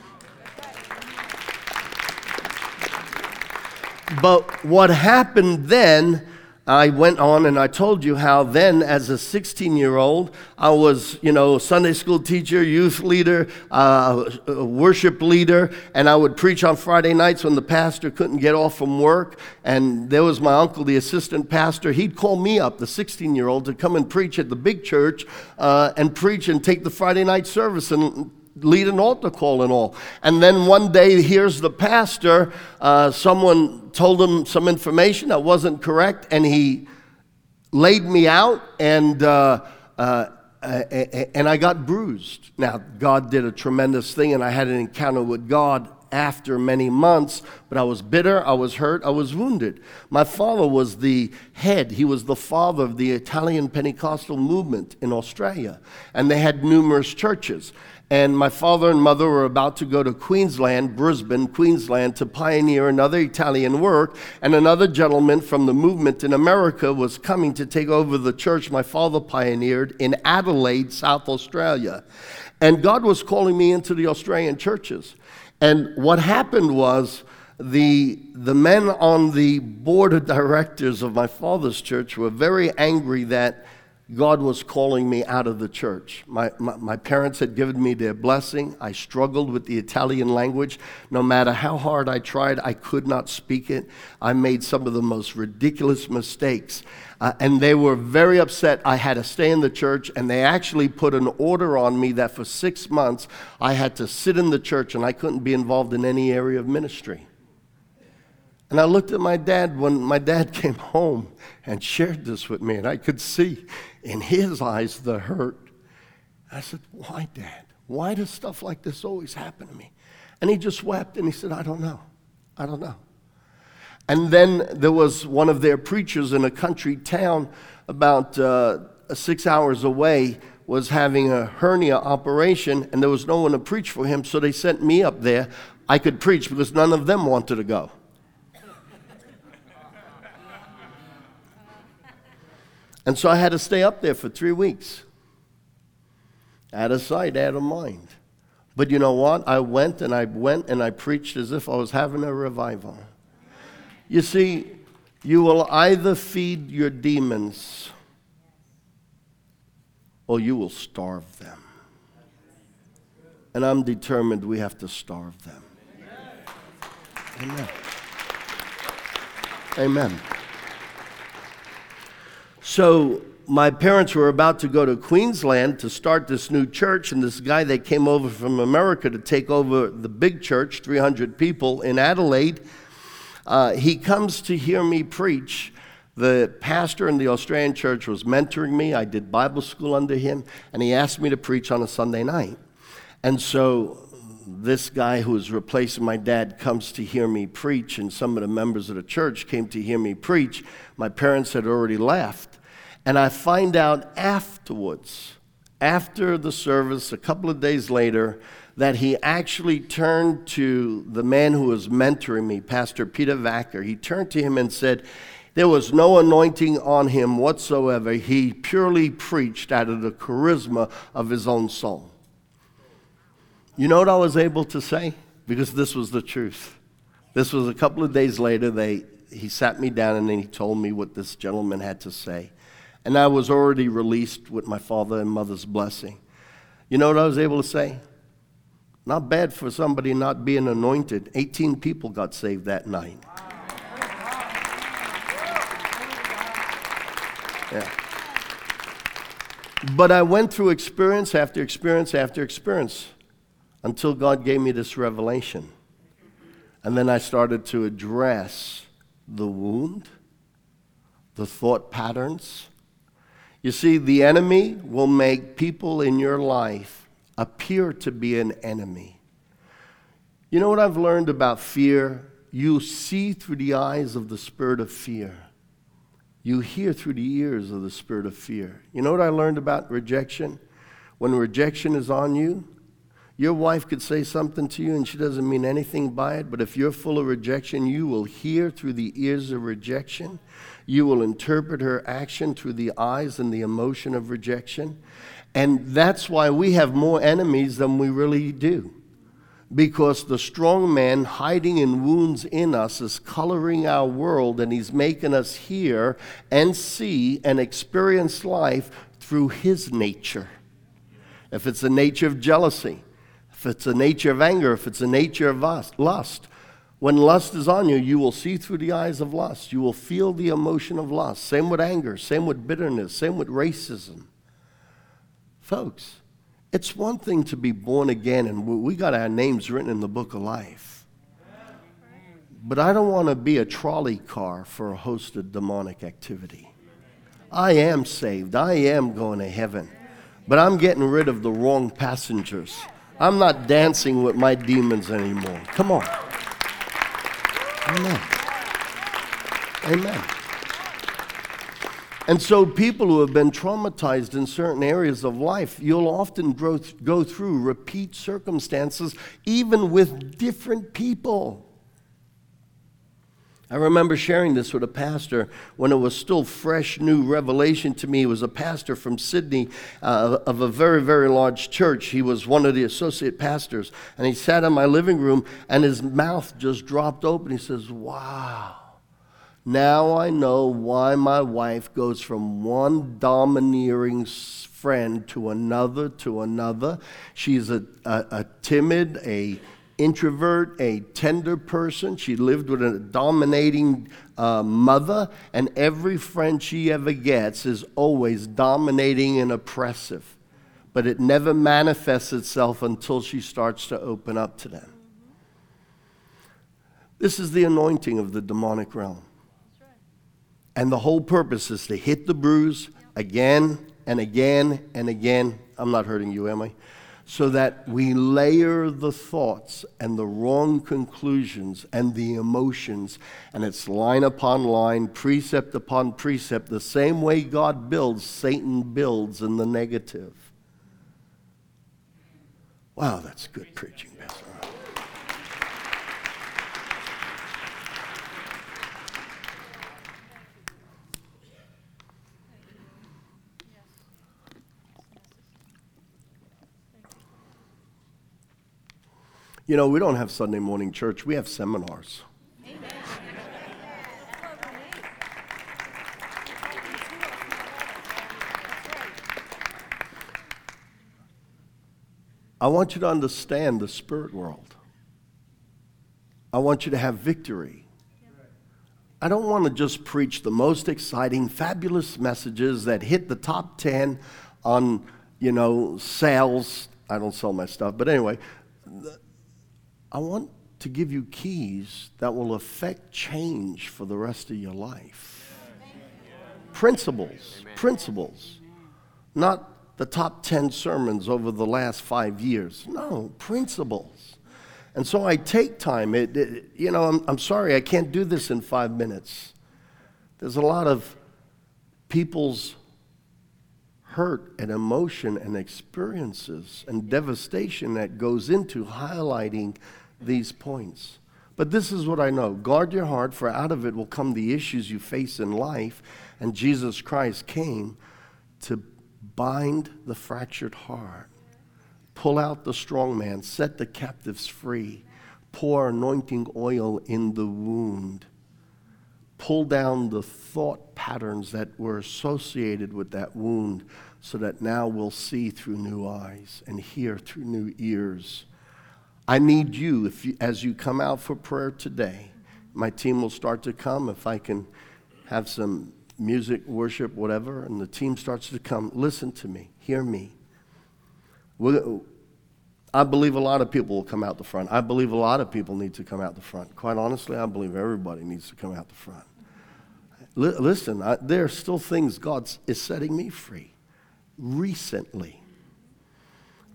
But what happened then, I went on and I told you how then, as a 16 year old, I was, you know, Sunday school teacher, youth leader, uh, worship leader, and I would preach on Friday nights when the pastor couldn't get off from work. And there was my uncle, the assistant pastor. He'd call me up, the 16 year old, to come and preach at the big church uh, and preach and take the Friday night service and lead an altar call and all. And then one day, here's the pastor. Uh, someone told him some information that wasn't correct, and he laid me out, and uh, uh, and I got bruised. Now, God did a tremendous thing, and I had an encounter with God after many months, but I was bitter, I was hurt, I was wounded. My father was the head, he was the father of the Italian Pentecostal movement in Australia, and they had numerous churches. And my father and mother were about to go to Queensland, Brisbane, Queensland, to pioneer another Italian work. And another gentleman from the movement in America was coming to take over the church my father pioneered in Adelaide, South Australia. And God was calling me into the Australian churches. And what happened was, the, the men on the board of directors of my father's church were very angry that God was calling me out of the church. My, my, my, parents had given me their blessing. I struggled with the Italian language. No matter how hard I tried, I could not speak it. I made some of the most ridiculous mistakes. Uh, and they were very upset. I had to stay in the church, and they actually put an order on me that for six months I had to sit in the church and I couldn't be involved in any area of ministry. And I looked at my dad when my dad [laughs] came home and shared this with me, and I could see in his eyes the hurt. I said, Why, Dad? Why does stuff like this always happen to me? And he just wept and he said, I don't know. I don't know. And then there was one of their preachers in a country town about uh, six hours away was having a hernia operation and there was no one to preach for him, so they sent me up there. I could preach because none of them wanted to go. And so I had to stay up there for three weeks. Out of sight, out of mind. But you know what? I went and I went and I preached as if I was having a revival. You see, you will either feed your demons or you will starve them. And I'm determined we have to starve them. Amen. Amen. So my parents were about to go to Queensland to start this new church, and this guy that came over from America to take over the big church, 300 people in Adelaide, uh, he comes to hear me preach. The pastor in the Australian church was mentoring me. I did Bible school under him, and he asked me to preach on a Sunday night. And so this guy who was replacing my dad comes to hear me preach, and some of the members of the church came to hear me preach. My parents had already left. And I find out afterwards, after the service, a couple of days later, that he actually turned to the man who was mentoring me, Pastor Peter Vacker. He turned to him and said, There was no anointing on him whatsoever. He purely preached out of the charisma of his own soul. You know what I was able to say? Because this was the truth. This was a couple of days later. They, he sat me down and then he told me what this gentleman had to say and I was already released with my father and mother's blessing. You know what I was able to say? Not bad for somebody not being anointed. 18 people got saved that night. Yeah. But I went through experience after experience after experience until God gave me this revelation. And then I started to address the wound, the thought patterns, you see, the enemy will make people in your life appear to be an enemy. You know what I've learned about fear? You see through the eyes of the spirit of fear. You hear through the ears of the spirit of fear. You know what I learned about rejection? When rejection is on you, your wife could say something to you and she doesn't mean anything by it, but if you're full of rejection, you will hear through the ears of rejection. You will interpret her action through the eyes and the emotion of rejection. And that's why we have more enemies than we really do. because the strong man hiding in wounds in us is coloring our world and he's making us hear and see and experience life through his nature. If it's a nature of jealousy, if it's a nature of anger, if it's a nature of lust, when lust is on you, you will see through the eyes of lust. You will feel the emotion of lust. Same with anger, same with bitterness, same with racism. Folks, it's one thing to be born again and we got our names written in the book of life. But I don't want to be a trolley car for a hosted demonic activity. I am saved. I am going to heaven. But I'm getting rid of the wrong passengers. I'm not dancing with my demons anymore. Come on. Amen. Amen. And so, people who have been traumatized in certain areas of life, you'll often go, through repeat circumstances, even with different people. I remember sharing this with a pastor when it was still fresh, new revelation to me. He was a pastor from Sydney uh, of a very, very large church. He was one of the associate pastors. And he sat in my living room, and his mouth just dropped open. He says, Wow. Now I know why my wife goes from one domineering friend to another to another. She's a, a, a timid, a introvert, a tender person. She lived with a dominating uh, mother, and every friend she ever gets is always dominating and oppressive. But it never manifests itself until she starts to open up to them. This is the anointing of the demonic realm. And the whole purpose is to hit the bruise again and again and again. I'm not hurting you, am I? So that we layer the thoughts and the wrong conclusions and the emotions, and it's line upon line, precept upon precept, the same way God builds, Satan builds in the negative. Wow, that's good preaching, Pastor. You know, we don't have Sunday morning church, we have seminars. I want you to understand the spirit world. I want you to have victory. I don't want to just preach the most exciting, fabulous messages that hit the top 10 on, you know, sales. I don't sell my stuff, but anyway, I want to give you keys that will affect change for the rest of your life. Principles, principles, not the top 10 sermons over the last five years. No, principles. And so I take time. It, it, you know, I'm, I'm sorry, I can't do this in five minutes. There's a lot of people's hurt and emotion and experiences and devastation that goes into highlighting these points. But this is what I know guard your heart, for out of it will come the issues you face in life. And Jesus Christ came to bind the fractured heart, pull out the strong man, set the captives free, pour anointing oil in the wound pull down the thought patterns that were associated with that wound so that now we'll see through new eyes and hear through new ears. I need you, if you, as you come out for prayer today. My team will start to come. If I can have some music, worship, whatever, and the team starts to come, listen to me, hear me. I believe a lot of people will come out the front. I believe a lot of people need to come out the front. Quite honestly, I believe everybody needs to come out the front. L- listen, I, there are still things God is setting me free recently.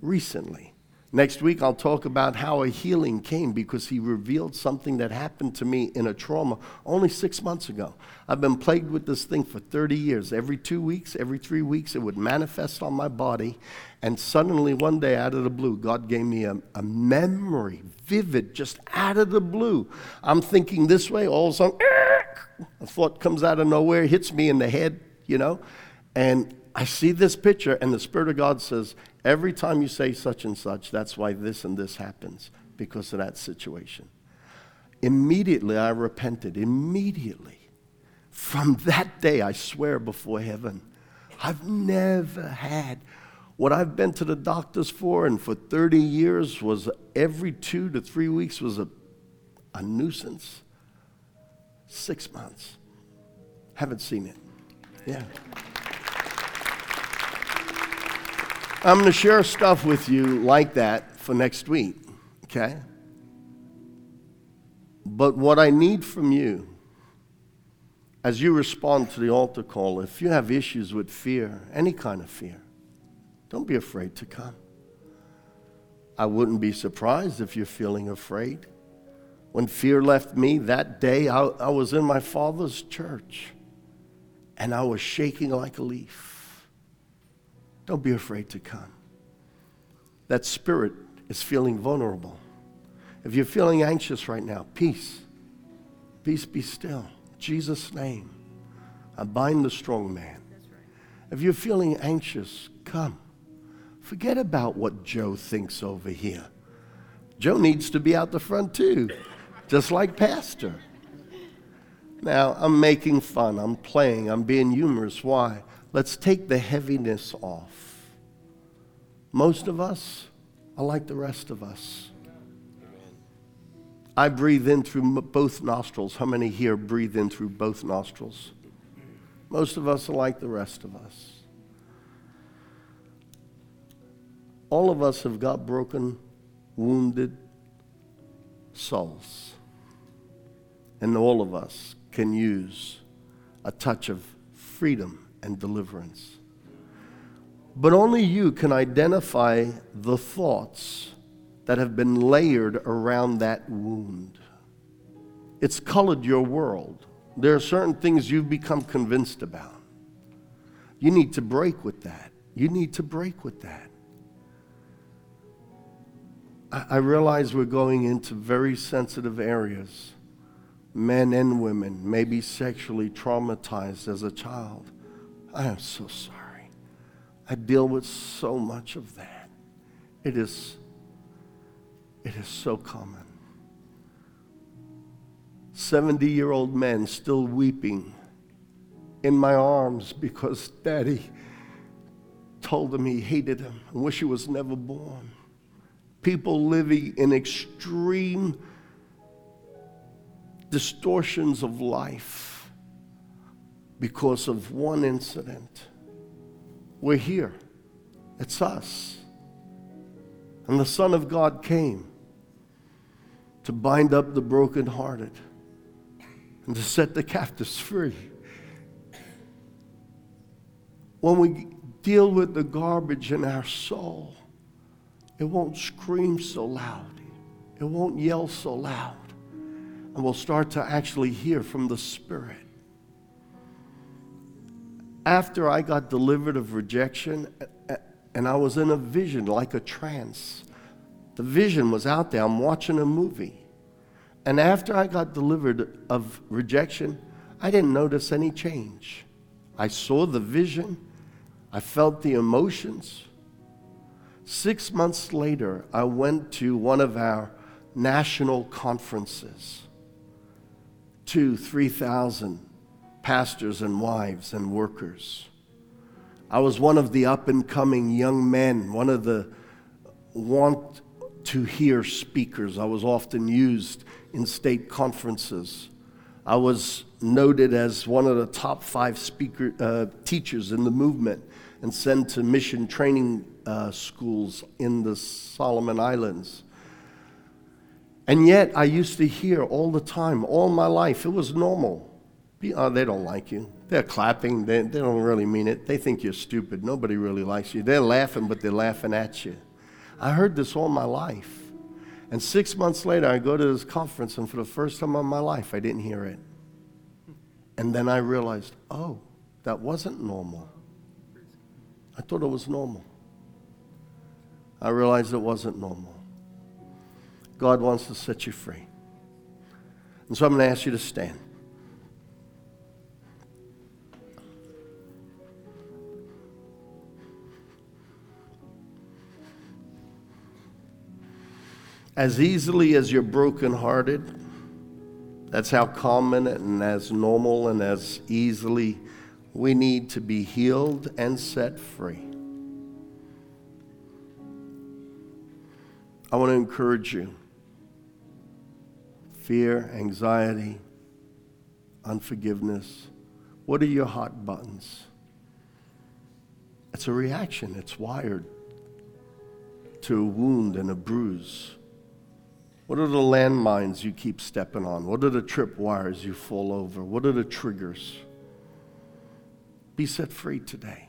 Recently. Next week, I'll talk about how a healing came because he revealed something that happened to me in a trauma only six months ago. I've been plagued with this thing for 30 years. Every two weeks, every three weeks, it would manifest on my body. And suddenly, one day, out of the blue, God gave me a, a memory, vivid, just out of the blue. I'm thinking this way, all of a sudden, [laughs] a thought comes out of nowhere, hits me in the head, you know, and I see this picture, and the Spirit of God says, Every time you say such and such, that's why this and this happens. because of that situation. Immediately, I repented. Immediately. From that day, I swear before heaven, I've never had what I've been to the doctors for, and for 30 years was every two to three weeks was a, a nuisance. Six months. Haven't seen it. Yeah. I'm going to share stuff with you like that for next week, okay? But what I need from you as you respond to the altar call, if you have issues with fear, any kind of fear, don't be afraid to come. I wouldn't be surprised if you're feeling afraid. When fear left me that day, I, I was in my father's church and I was shaking like a leaf. Don't be afraid to come. That spirit is feeling vulnerable. If you're feeling anxious right now, peace. Peace be still. Jesus' name. I bind the strong man. If you're feeling anxious, come. Forget about what Joe thinks over here. Joe needs to be out the front too, just like Pastor. Now, I'm making fun, I'm playing, I'm being humorous. Why? Let's take the heaviness off. Most of us are like the rest of us. I breathe in through both nostrils. How many here breathe in through both nostrils? Most of us are like the rest of us. All of us have got broken, wounded souls. And all of us can use a touch of freedom and deliverance. But only you can identify the thoughts that have been layered around that wound. It's colored your world. There are certain things you've become convinced about. You need to break with that. You need to break with that. I, realize we're going into very sensitive areas. Men and women may be sexually traumatized as a child. I am so sorry. I deal with so much of that. It is it is so common. 70 year old men still weeping in my arms because daddy told him he hated him and wish he was never born. People living in extreme distortions of life because of one incident. We're here. It's us. And the Son of God came to bind up the brokenhearted and to set the captives free. When we deal with the garbage in our soul, it won't scream so loud, it won't yell so loud, and we'll start to actually hear from the Spirit. After I got delivered of rejection, and I was in a vision like a trance. The vision was out there. I'm watching a movie. And after I got delivered of rejection, I didn't notice any change. I saw the vision, I felt the emotions. Six months later, I went to one of our national conferences. Two, 3,000 pastors and wives and workers. I was one of the up and coming young men, one of the want to hear speakers. I was often used in state conferences. I was noted as one of the top five speaker, uh, teachers in the movement and sent to mission training uh, schools in the Solomon Islands. And yet, I used to hear all the time, all my life, it was normal. Oh, they don't like you. They're clapping. They, they don't really mean it. They think you're stupid. Nobody really likes you. They're laughing, but they're laughing at you. I heard this all my life. And six months later, I go to this conference, and for the first time in my life, I didn't hear it. And then I realized, oh, that wasn't normal. I thought it was normal. I realized it wasn't normal. God wants to set you free. And so I'm going to ask you to stand. As easily as you're brokenhearted, that's how common and as normal and as easily we need to be healed and set free. I want to encourage you fear, anxiety, unforgiveness. What are your hot buttons? It's a reaction, it's wired to a wound and a bruise. What are the landmines you keep stepping on? What are the tripwires you fall over? What are the triggers? Be set free today.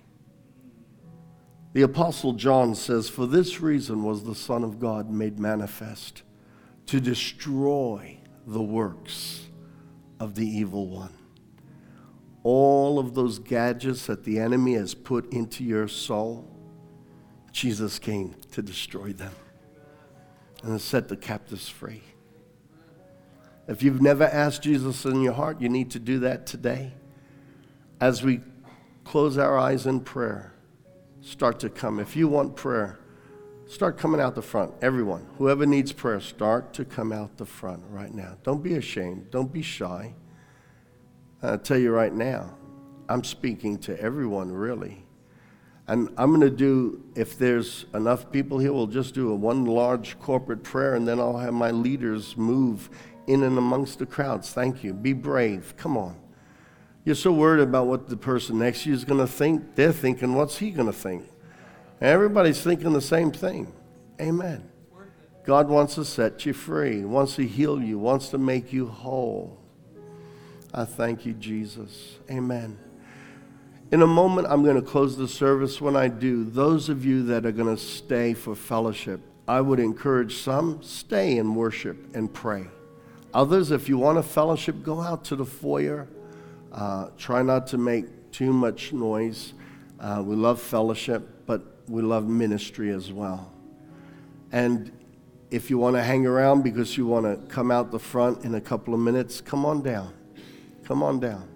The Apostle John says, For this reason was the Son of God made manifest to destroy the works of the evil one. All of those gadgets that the enemy has put into your soul, Jesus came to destroy them and set the captives free. If you've never asked Jesus in your heart, you need to do that today. As we close our eyes in prayer, start to come. If you want prayer, start coming out the front. Everyone, whoever needs prayer, start to come out the front right now. Don't be ashamed. Don't be shy. I tell you right now, I'm speaking to everyone really. And I'm going to do, if there's enough people here, we'll just do a one large corporate prayer, and then I'll have my leaders move in and amongst the crowds. Thank you. Be brave. Come on. You're so worried about what the person next to you is going to think. They're thinking, what's he going to think? Everybody's thinking the same thing. Amen. God wants to set you free, wants to heal you, wants to make you whole. I thank you, Jesus. Amen. In a moment, I'm going to close the service. When I do, those of you that are going to stay for fellowship, I would encourage some, stay and worship and pray. Others, if you want a fellowship, go out to the foyer uh, try not to make too much noise. Uh, we love fellowship, but we love ministry as well. And if you want to hang around because you want to come out the front in a couple of minutes, come on down. Come on down.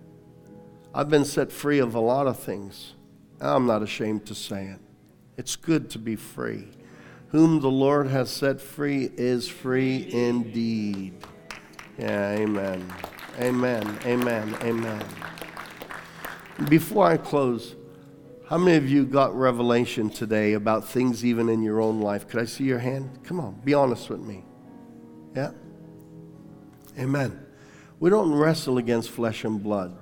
I've been set free of a lot of things. I'm not ashamed to say it. It's good to be free. Whom the Lord has set free is free indeed. Yeah, amen. Amen. Amen. Amen. Before I close, how many of you got revelation today about things even in your own life? Could I see your hand? Come on, be honest with me. Yeah? Amen. We don't wrestle against flesh and blood.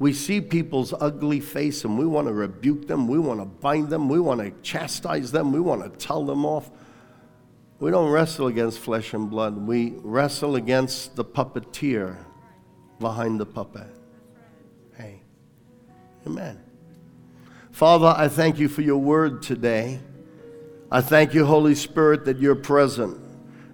We see people's ugly face and we want to rebuke them. We want to bind them. We want to chastise them. We want to tell them off. We don't wrestle against flesh and blood. We wrestle against the puppeteer behind the puppet. Hey. Amen. Father, I thank you for your word today. I thank you, Holy Spirit, that you're present.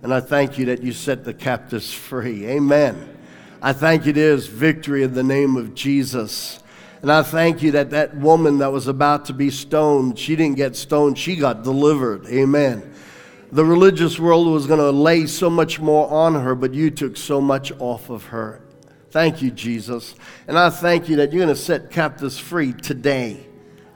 And I thank you that you set the captives free. Amen. I thank you there's victory in the name of Jesus. And I thank you that that woman that was about to be stoned, she didn't get stoned, she got delivered. Amen the religious world was going to lay so much more on her, but you took so much off of her. Thank you, Jesus. And I thank you that you're going to set captives free today.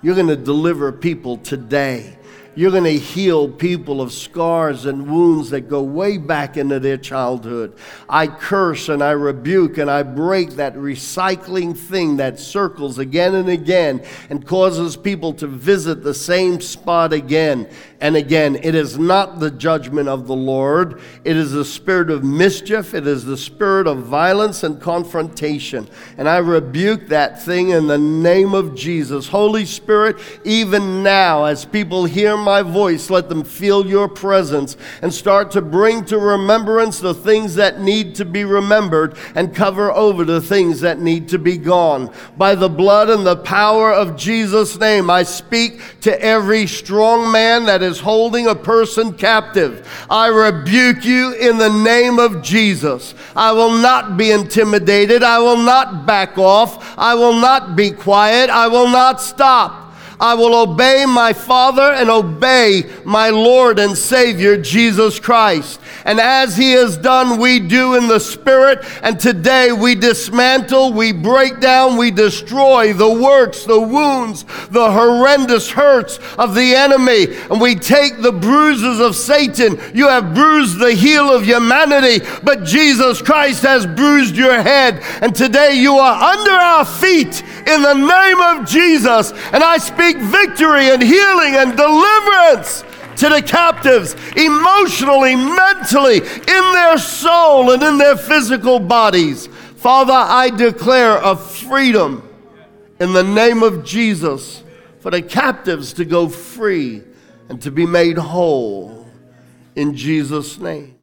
You're going to deliver people today. You're going to heal people of scars and wounds that go way back into their childhood. I curse and I rebuke and I break that recycling thing that circles again and again and causes people to visit the same spot again and again. It is not the judgment of the Lord, it is the spirit of mischief, it is the spirit of violence and confrontation. And I rebuke that thing in the name of Jesus. Holy Spirit, even now, as people hear my voice, let them feel your presence and start to bring to remembrance the things that need to be remembered and cover over the things that need to be gone. By the blood and the power of Jesus' name, I speak to every strong man that is holding a person captive. I rebuke you in the name of Jesus. I will not be intimidated. I will not back off. I will not be quiet. I will not stop. I will obey my Father and obey my Lord and Savior, Jesus Christ. And as He has done, we do in the Spirit. And today we dismantle, we break down, we destroy the works, the wounds, the horrendous hurts of the enemy. And we take the bruises of Satan. You have bruised the heel of humanity, but Jesus Christ has bruised your head. And today you are under our feet in the name of Jesus. And I speak victory and healing and deliverance to the captives emotionally, mentally, in their soul and in their physical bodies. Father, I declare a freedom in the name of Jesus for the captives to go free and to be made whole in Jesus' name.